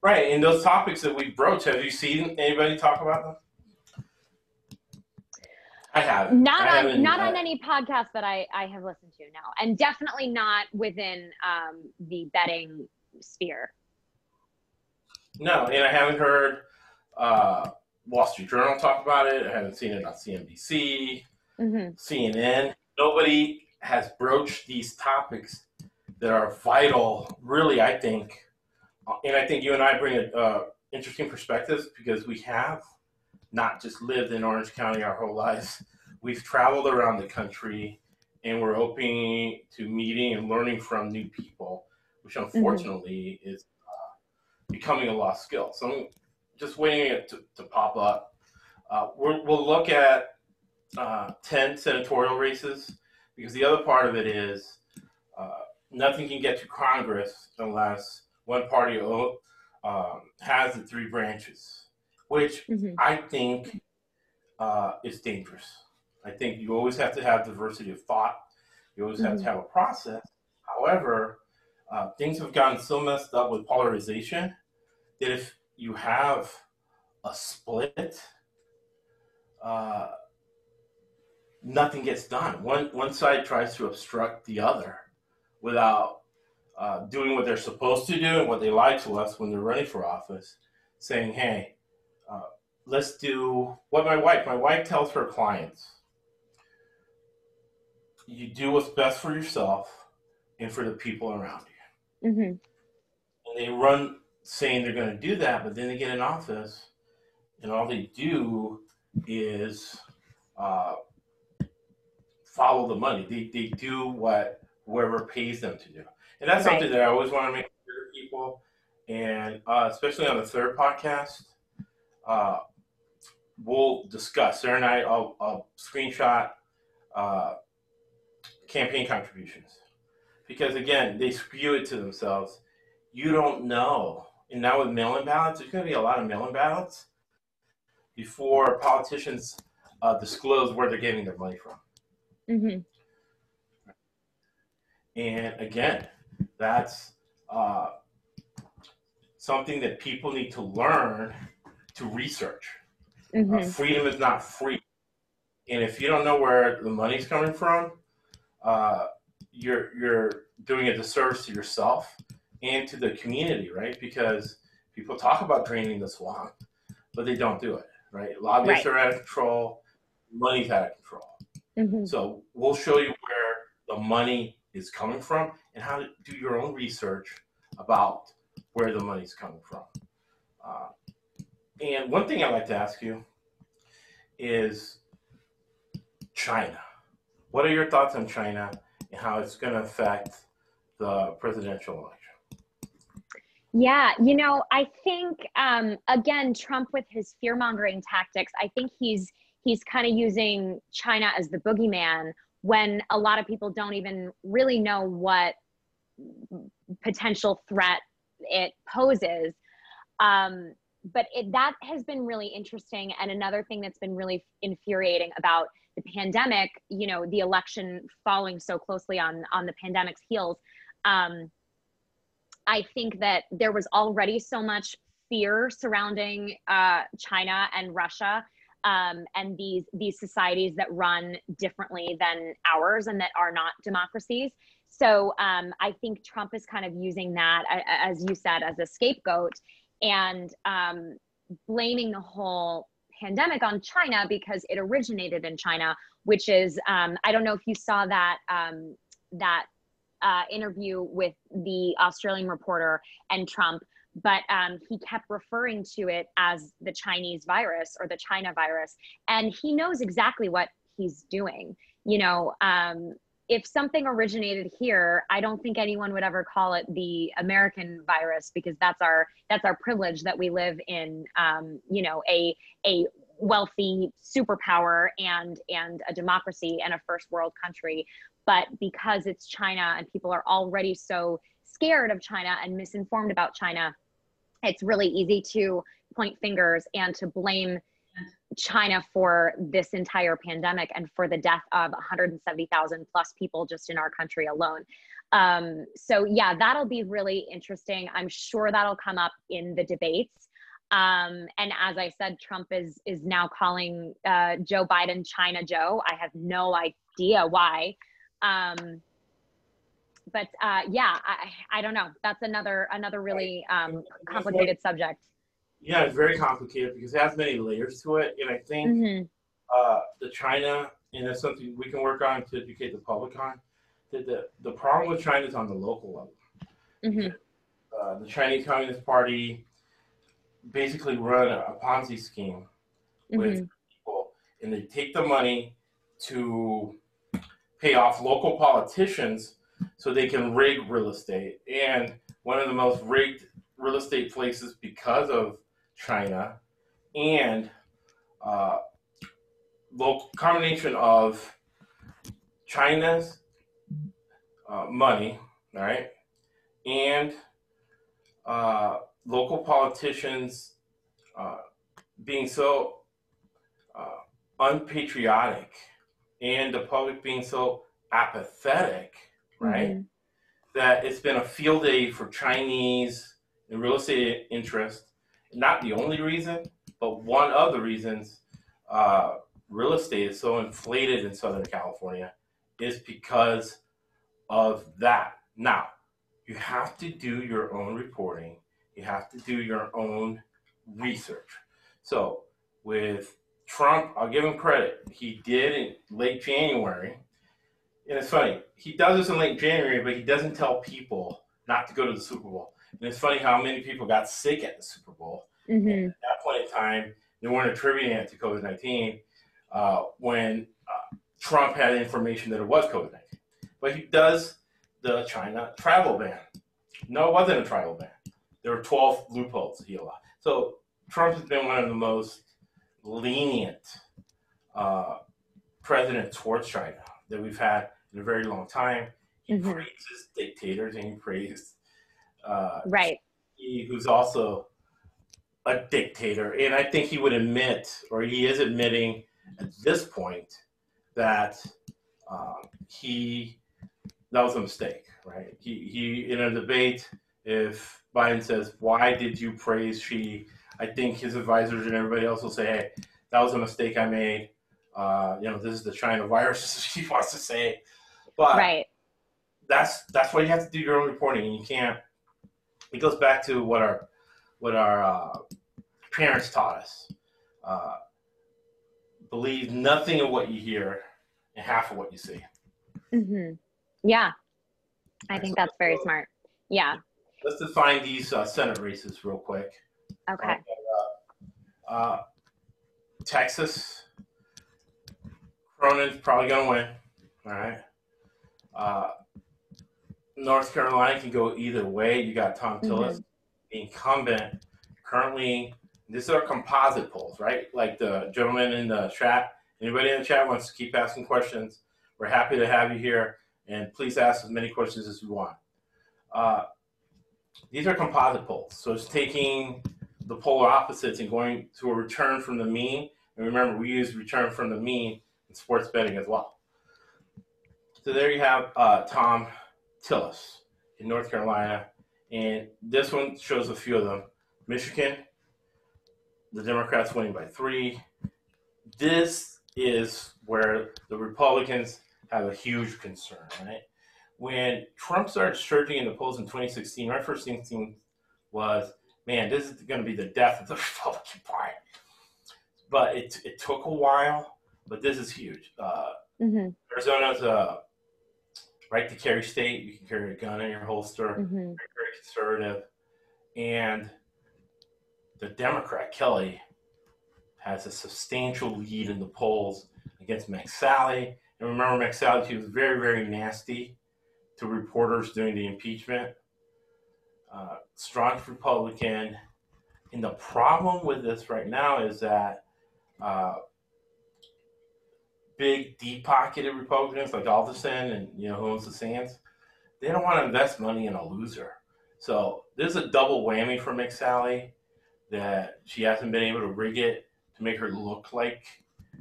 Right, and those topics that we broached, have you seen anybody talk about them? I haven't. Not I on not on uh, any podcast that I I have listened to. No, and definitely not within um, the betting sphere. No, and I haven't heard uh, Wall Street Journal talked about it. I haven't seen it on CNBC, hmm CNN. Nobody has broached these topics that are vital, really, I think. Uh, And I think you and I bring uh, interesting perspectives because we have not just lived in Orange County our whole lives. We've traveled around the country and we're open to meeting and learning from new people, which unfortunately is uh, becoming a lost skill. So just waiting it to, to pop up. Uh, we're, we'll look at uh, 10 senatorial races because the other part of it is uh, nothing can get to Congress unless one party um, has the three branches, which hmm I think uh, is dangerous. I think you always have to have diversity of thought. You always have to Mm-hmm. have a process. However, uh, things have gotten so messed up with polarization that if you have a split, uh, nothing gets done. One one side tries to obstruct the other without uh, doing what they're supposed to do and what they lie to us when they're running for office, saying, "Hey, uh, let's do what my wife." My wife tells her clients, "You do what's best for yourself and for the people around you." hmm and they run saying they're going to do that, but then they get in office, and all they do is uh, follow the money. They, they do what whoever pays them to do, and that's Right. something that I always want to make clear to people, and uh, especially on the third podcast, uh, we'll discuss. Sarah and I, I'll, I'll screenshot uh, campaign contributions because again, they skew it to themselves you don't know. And now with mail-in ballots, there's going to be a lot of mail-in ballots before politicians uh, disclose where they're getting their money from. hmm And again, that's uh, something that people need to learn to research. hmm Uh, freedom is not free, and if you don't know where the money's coming from, uh, you're you're doing a disservice to yourself and to the community, right? Because people talk about draining the swamp, but they don't do it, right? Lobbyists Right. are out of control, money's out of control. hmm So we'll show you where the money is coming from and how to do your own research about where the money's coming from. Uh, and one thing I'd like to ask you is China. What are your thoughts on China and how it's going to affect the presidential election? Yeah, you know, I think um, again, Trump with his fear mongering tactics, I think he's he's kind of using China as the boogeyman when a lot of people don't even really know what potential threat it poses. Um, but it, that has been really interesting. And another thing that's been really infuriating about the pandemic, you know, the election following so closely on on the pandemic's heels. Um, I think that there was already so much fear surrounding uh, China and Russia um, and these these societies that run differently than ours and that are not democracies. So um, I think Trump is kind of using that, as you said, as a scapegoat and um, blaming the whole pandemic on China because it originated in China, which is um, I don't know if you saw that um, that uh, interview with the Australian reporter and Trump, but um, he kept referring to it as the Chinese virus or the China virus, and he knows exactly what he's doing. You know, um, if something originated here, I don't think anyone would ever call it the American virus because that's our that's our privilege that we live in. Um, you know, a a wealthy superpower and and a democracy and a first world country but because it's China and people are already so scared of China and misinformed about China, it's really easy to point fingers and to blame China for this entire pandemic and for the death of 170,000 plus people just in our country alone. Um, so yeah, that'll be really interesting. I'm sure that'll come up in the debates. Um, and as I said, Trump is is now calling uh, Joe Biden China Joe. I have no idea why. Um, but uh, yeah, I, I don't know. That's another another really um, complicated subject. Yeah, it's very complicated because it has many layers to it, and I think hmm uh, the China, and that's something we can work on to educate the public on. That the, the problem with China is on the local level. hmm Uh, the Chinese Communist Party basically run a, a Ponzi scheme with hmm people, and they take the money to pay off local politicians so they can rig real estate. And one of the most rigged real estate places because of China and uh, local combination of China's uh, money, right, and uh, local politicians uh, being so uh, unpatriotic and the public being so apathetic, right? Mhm. That it's been a field day for Chinese and real estate interest. Not the only reason, but one of the reasons uh, real estate is so inflated in Southern California is because of that. Now, you have to do your own reporting, you have to do your own research. So, with Trump, I'll give him credit. He did in late January. And it's funny, he does this in late January, but he doesn't tell people not to go to the Super Bowl. And it's funny how many people got sick at the Super Bowl Mhm. at that point in time, they weren't attributing it to COVID 19 uh, when uh, Trump had information that it was COVID 19. But he does the China travel ban. No, it wasn't a travel ban. There were 12 loopholes he allowed. So Trump has been one of the most lenient uh, presidents towards China that we've had in a very long time. He Mhm. praises dictators and he praises uh, Right. he who's also a dictator, and I think he would admit, or he is admitting at this point, that um, he that was a mistake, right? He he in a debate, if Biden says, "Why did you praise Xi?" I think his advisors and everybody else will say, "Hey, that was a mistake I made." Uh, you know, this is the China virus. he wants to say, but Right. that's that's why you have to do your own reporting, and you can't. It goes back to what our what our uh, parents taught us. Uh, believe nothing of what you hear and half of what you see. hmm Yeah. I think that's very smart. Yeah. Let's define these uh, Senate races real quick. Okay. Uh, uh, Texas, Cornyn's probably going to win. All right. Uh, North Carolina can go either way. You got Thom Tillis, the incumbent, currently. These are composite polls, right? Like the gentleman in the chat. Anybody in the chat wants to keep asking questions? We're happy to have you here, and please ask as many questions as you want. Uh, these are composite polls, so it's taking the polar opposites and going to a return from the mean. And remember, we use return from the mean in sports betting as well. So there you have uh, Thom Tillis in North Carolina, and this one shows a few of them. Michigan, the Democrats winning by three. This is where the Republicans have a huge concern, right? When Trump started surging in the polls in 2016, my first instinct was, man, this is going to be the death of the Republican Party. But it, it took a while, but this is huge. Uh, hmm Arizona's a right to carry state. You can carry a gun in your holster. hmm Very, very conservative. And the Democrat, Kelly, has a substantial lead in the polls against McSally. And remember, McSally, she was very, very nasty to reporters during the impeachment. Uh, strong Republican. And the problem with this right now is that uh, big, deep pocketed Republicans like Adelson and you know who owns the Sands, they don't want to invest money in a loser. So there's a double whammy for McSally that she hasn't been able to rig it to make her look like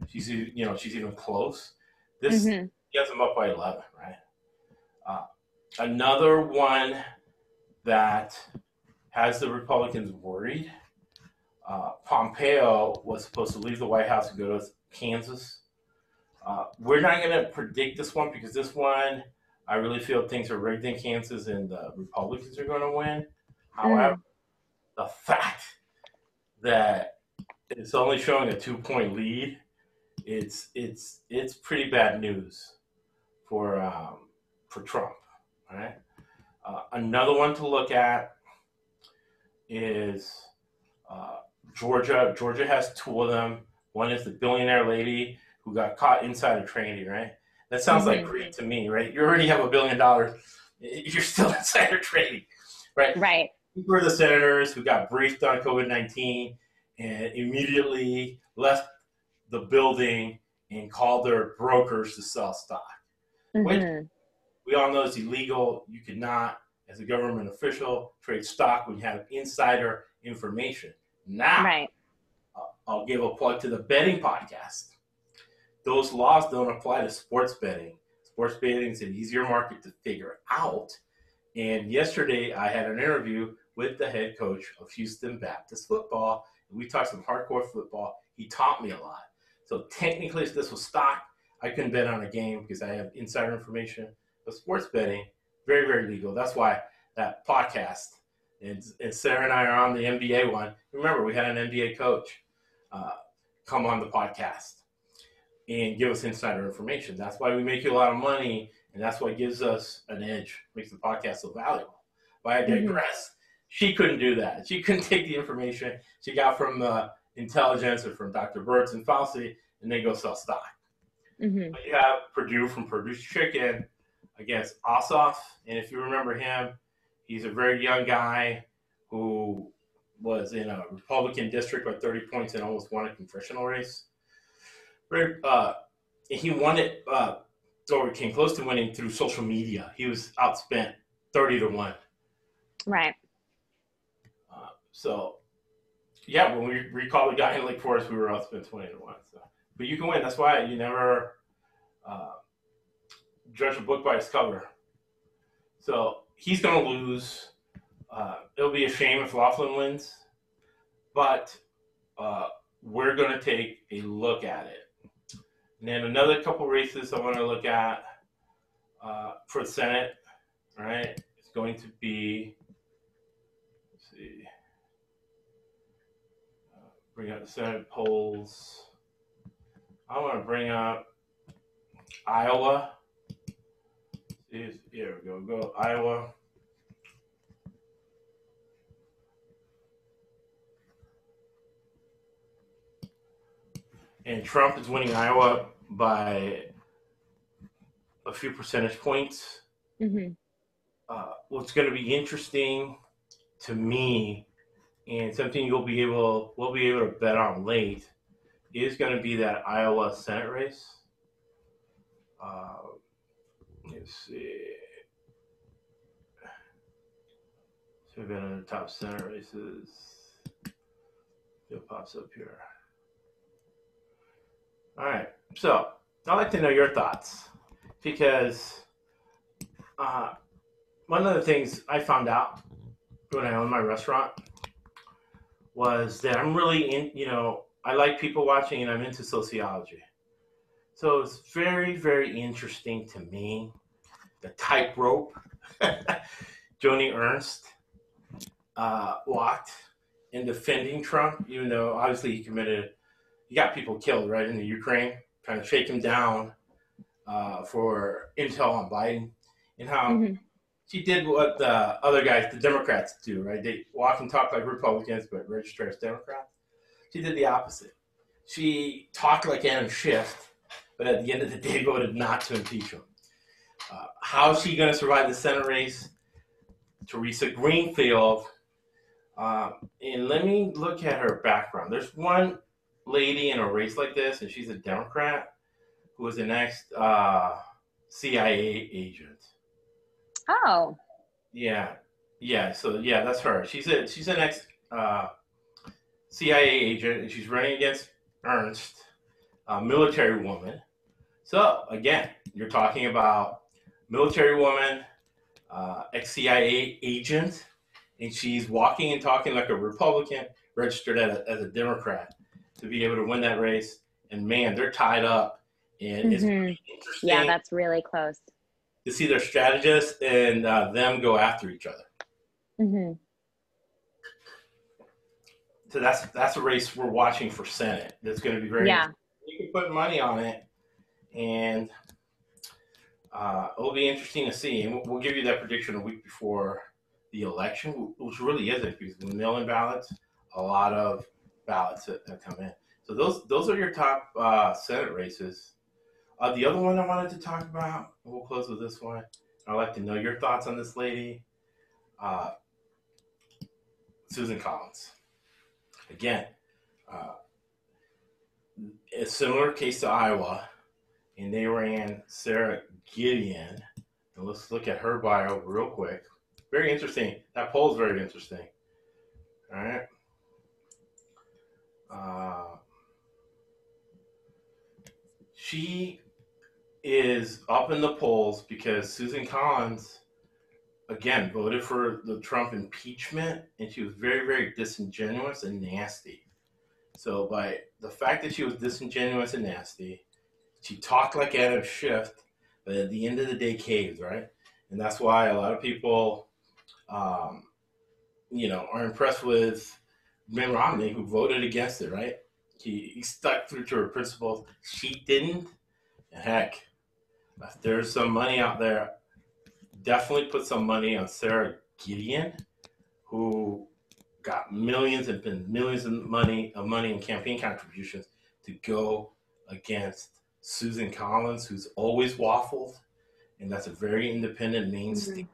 she's you know she's even close. This hmm gets them up by 11, right? Uh, another one that has the Republicans worried. Uh, Pompeo was supposed to leave the White House and go to Kansas. Uh, we're not going to predict this one because this one, I really feel things are rigged in Kansas and the Republicans are going to win. However, the fact that it's only showing a two point lead, it's it's it's pretty bad news for um, for Trump. Right. Uh, another one to look at is uh, Georgia. Georgia has two of them. One is the billionaire lady who got caught insider trading. Right. That sounds like Mhm. greed to me. Right. You already have a billion dollars. You're still inside insider trading. Right. Right. These were the senators who got briefed on COVID 19 and immediately left the building and called their brokers to sell stock. Wait. hmm We all know it's illegal. You cannot, as a government official, trade stock when you have insider information. Now, Right. I'll give a plug to the betting podcast. those laws don't apply to sports betting. Sports betting is an easier market to figure out. And yesterday, I had an interview with the head coach of Houston Baptist football. And we talked some hardcore football. He taught me a lot. So technically, if this was stock, I couldn't bet on a game because I have insider information. But sports betting, very, very legal. That's why that podcast and, and Sarah and I are on the NBA one. Remember, we had an NBA coach uh, come on the podcast and give us insider information. That's why we make you a lot of money, and that's what gives us an edge, makes the podcast so valuable. But I digress. Mm-hmm. She couldn't do that. She couldn't take the information she got from the intelligence or from Dr. Birx and Fauci and then go sell stock. Mm-hmm. But you have Perdue from Perdue's Chicken against Ossoff, and if you remember him, he's a very young guy who was in a Republican district by 30 points and almost won a congressional race. Very, uh, he won it, uh, or came close to winning through social media. He was outspent 30 to 1. Right. Uh, so, yeah, when we recall the guy in Lake Forest, we were outspent 20 to 1. So. But you can win. That's why you never uh, judge a book by its cover. So he's going to lose. Uh, it'll be a shame if Laughlin wins, but uh, we're going to take a look at it. And then another couple races I want to look at uh, for the Senate, right? It's going to be, let's see, uh, bring up the Senate polls. I want to bring up Iowa. Is here we go. Go Iowa. And Trump is winning Iowa by a few percentage points. Mm-hmm. Uh, what's going to be interesting to me, and something you'll be able, we'll be able to bet on late, is going to be that Iowa Senate race. Uh, let's see. So we've got in the top center races. It pops up here. All right. So I'd like to know your thoughts because uh, one of the things I found out when I owned my restaurant was that I'm really in, you know, I like people watching and I'm into sociology. So it's very, very interesting to me the tightrope Joni Ernst uh, walked in defending Trump, even though obviously he committed, he got people killed right in the Ukraine, trying to shake him down uh, for intel on Biden, and how mm-hmm. she did what the other guys, the Democrats, do, right? They walk and talk like Republicans, but register as Democrats. She did the opposite. She talked like Adam Schiff, but at the end of the day voted not to impeach him. Uh, how is she going to survive the Senate race? Theresa Greenfield. Uh, and let me look at her background. There's one lady in a race like this, and she's a Democrat who was the next uh, CIA agent. Oh. Yeah, yeah. So yeah, that's her. She's a she's an ex uh, CIA agent, and she's running against Ernst, a military woman. So again, you're talking about military woman, uh, ex CIA agent, and she's walking and talking like a Republican, registered as a, as a Democrat to be able to win that race. And man, they're tied up, and mm-hmm. it's interesting. Yeah, that's really close to see their strategists and uh, them go after each other. Mm-hmm. So that's that's a race we're watching for Senate. That's going to be very. Yeah. You can put money on it, and uh, it'll be interesting to see. And we'll, we'll, give you that prediction a week before the election, which really isn't because the mail-in ballots, a lot of ballots that, that, come in. So those those are your top uh, Senate races. Uh, the other one I wanted to talk about, we'll close with this one. I'd like to know your thoughts on this lady, uh, Susan Collins. Again, uh, a similar case to Iowa, and they ran Sara Gideon. And let's look at her bio real quick. Very interesting. That poll is very interesting. All right. Uh, she is up in the polls because Susan Collins, again, voted for the Trump impeachment, and she was very, very disingenuous and nasty. So, by the fact that she was disingenuous and nasty, she talked like Adam Schiff, but at the end of the day, caved, right? And that's why a lot of people, um, you know, are impressed with Ben Romney, who voted against it, right? He, he stuck through to her principles. She didn't. And heck, if there's some money out there, definitely put some money on Sara Gideon, who got millions and millions of money of money in campaign contributions to go against Susan Collins, who's always waffled, and that's a very independent Maine Mhm. state.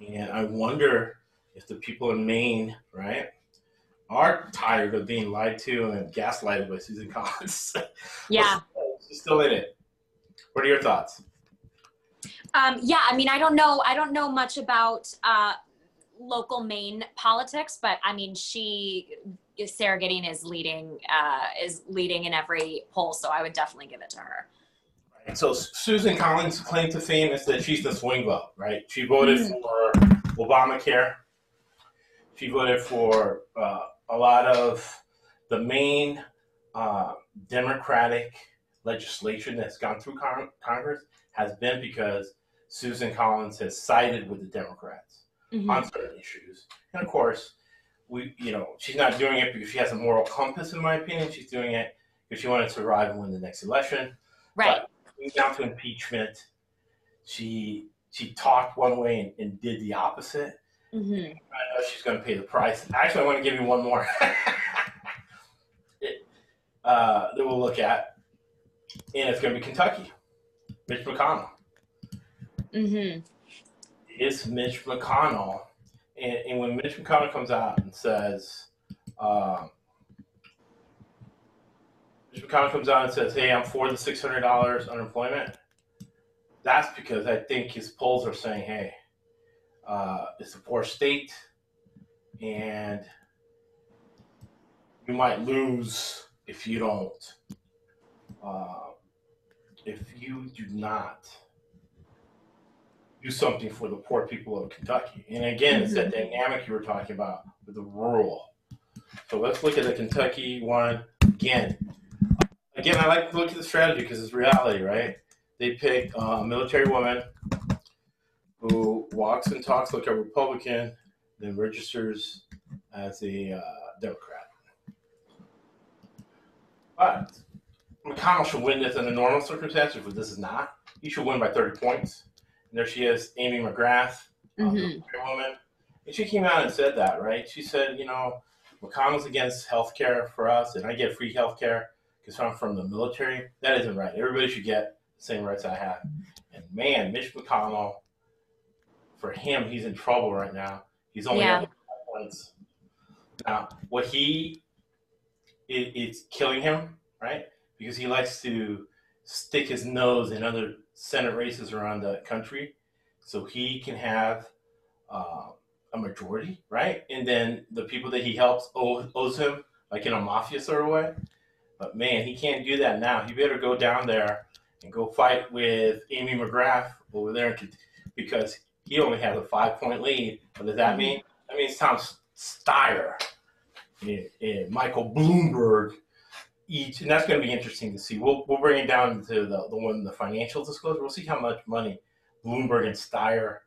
And I wonder if the people in Maine, right, are tired of being lied to and gaslighted by Susan Collins. Yeah. She's still in it. What are your thoughts? Um, yeah, I mean, I don't know. I don't know much about uh, local Maine politics, but I mean, she Sara Gideon is leading uh, is leading in every poll, so I would definitely give it to her. And so Susan Collins' claim to fame is that she's the swing vote, right? She voted Mhm. for Obamacare. She voted for uh, a lot of the main uh, Democratic legislation that's gone through con- Congress has been because Susan Collins has sided with the Democrats on certain issues. And of course, we, you know, she's not doing it because she has a moral compass, in my opinion. She's doing it because she wanted to survive and win the next election. Right. But down to impeachment, she she talked one way and, and did the opposite. hmm I know she's going to pay the price. Actually, I want to give you one more It- uh, that we'll look at, and it's going to be Kentucky. Mitch McConnell. Mm-hmm. Is Mitch McConnell, and, and when Mitch McConnell comes out and says, um, Mitch McConnell comes out and says, "Hey, I'm for the six hundred dollars unemployment." That's because I think his polls are saying, "Hey, uh, it's a poor state, and you might lose if you don't, uh, if you do not do something for the poor people of Kentucky." And again, it's that dynamic you were talking about with the rural. So let's look at the Kentucky one again. Again, I like to look at the strategy because it's reality, right? They pick uh, a military woman who walks and talks like a Republican, then registers as a uh, Democrat. But McConnell should win this in under normal circumstances, but this is not. He should win by 30 points. And there she is, Amy McGrath, Mhm. military woman. And she came out and said that, right? She said, you know, McConnell's against health care for us, and I get free health care because I'm from the military. That isn't right. Everybody should get the same rights I have. And man, Mitch McConnell, for him, he's in trouble right now. He's only Yeah. points. Now, what he it, it's killing him, right? Because he likes to stick his nose in other Senate races around the country, so he can have uh, a majority, right? And then the people that he helps owe, owes him, like in a mafia sort of way. But man, he can't do that now. He better go down there and go fight with Amy McGrath over there because he only has a five point lead. What does that mean? That means Tom Steyer and, and Michael Bloomberg each, and that's going to be interesting to see. We'll, we'll bring it down to the, the one, the financial disclosure. We'll see how much money Bloomberg and Steyer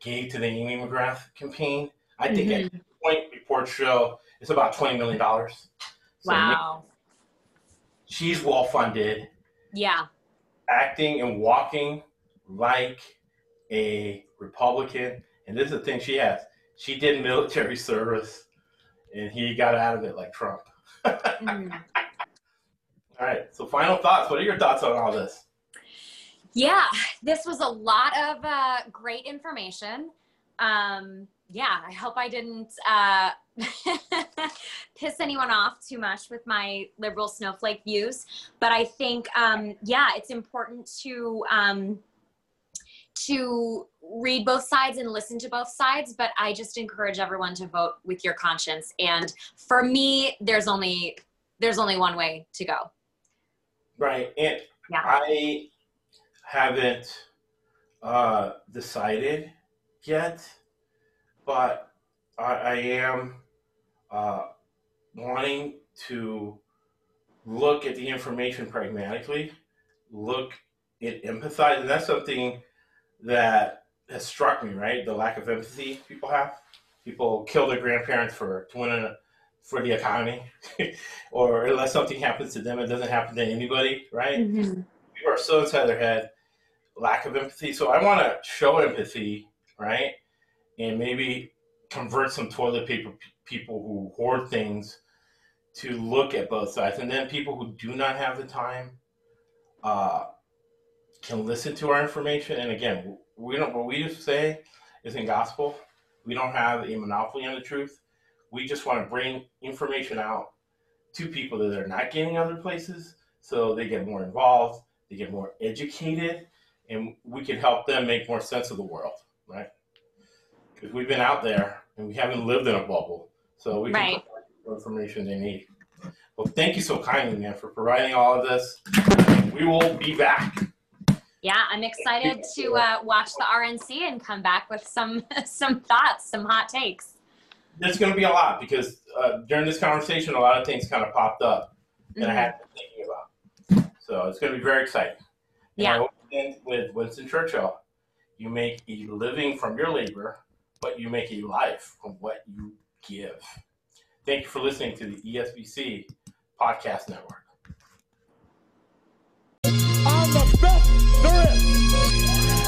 gave to the Amy McGrath campaign. I think at this point, reports show it's about $20 million. So Wow. she's well funded, Yeah. acting and walking like a Republican. And this is the thing she has. She did military service, and he got out of it like Trump. Mhm. All right. So, final thoughts. What are your thoughts on all this? Yeah, this was a lot of uh, great information. Um, yeah, I hope I didn't uh, piss anyone off too much with my liberal snowflake views. But I think, um, yeah, it's important to um, to read both sides and listen to both sides. But I just encourage everyone to vote with your conscience. And for me, there's only there's only one way to go. Right. And Yeah. I haven't uh, decided yet, but I, I am uh, wanting to look at the information pragmatically, look at empathize, and that's something that has struck me. Right, the lack of empathy people have. People kill their grandparents for to win a, for the economy, or unless something happens to them, it doesn't happen to anybody. Right? Mhm. people are so inside their head, lack of empathy. So I want to show empathy, right? And maybe convert some toilet paper p- people who hoard things to look at both sides. And then people who do not have the time uh, can listen to our information. And again, we don't, what we just say isn't gospel. We don't have a monopoly on the truth. We just want to bring information out to people that are not getting other places so they get more involved they get more educated, and we can help them make more sense of the world, right? Because we've been out there and we haven't lived in a bubble, so we can Right. provide the information they need. Well, thank you so kindly, man, for providing all of this. We will be back. Yeah, I'm excited to uh, watch the RNC and come back with some some thoughts, some hot takes there's going to be a lot because uh, during this conversation, a lot of things kind of popped up that mm-hmm. I had been thinking about. So it's going to be very exciting. And yeah. I with Winston Churchill. You make a living from your labor, but you make a life from what you give. Thank you for listening to the ESBC Podcast Network. I'm the best there is.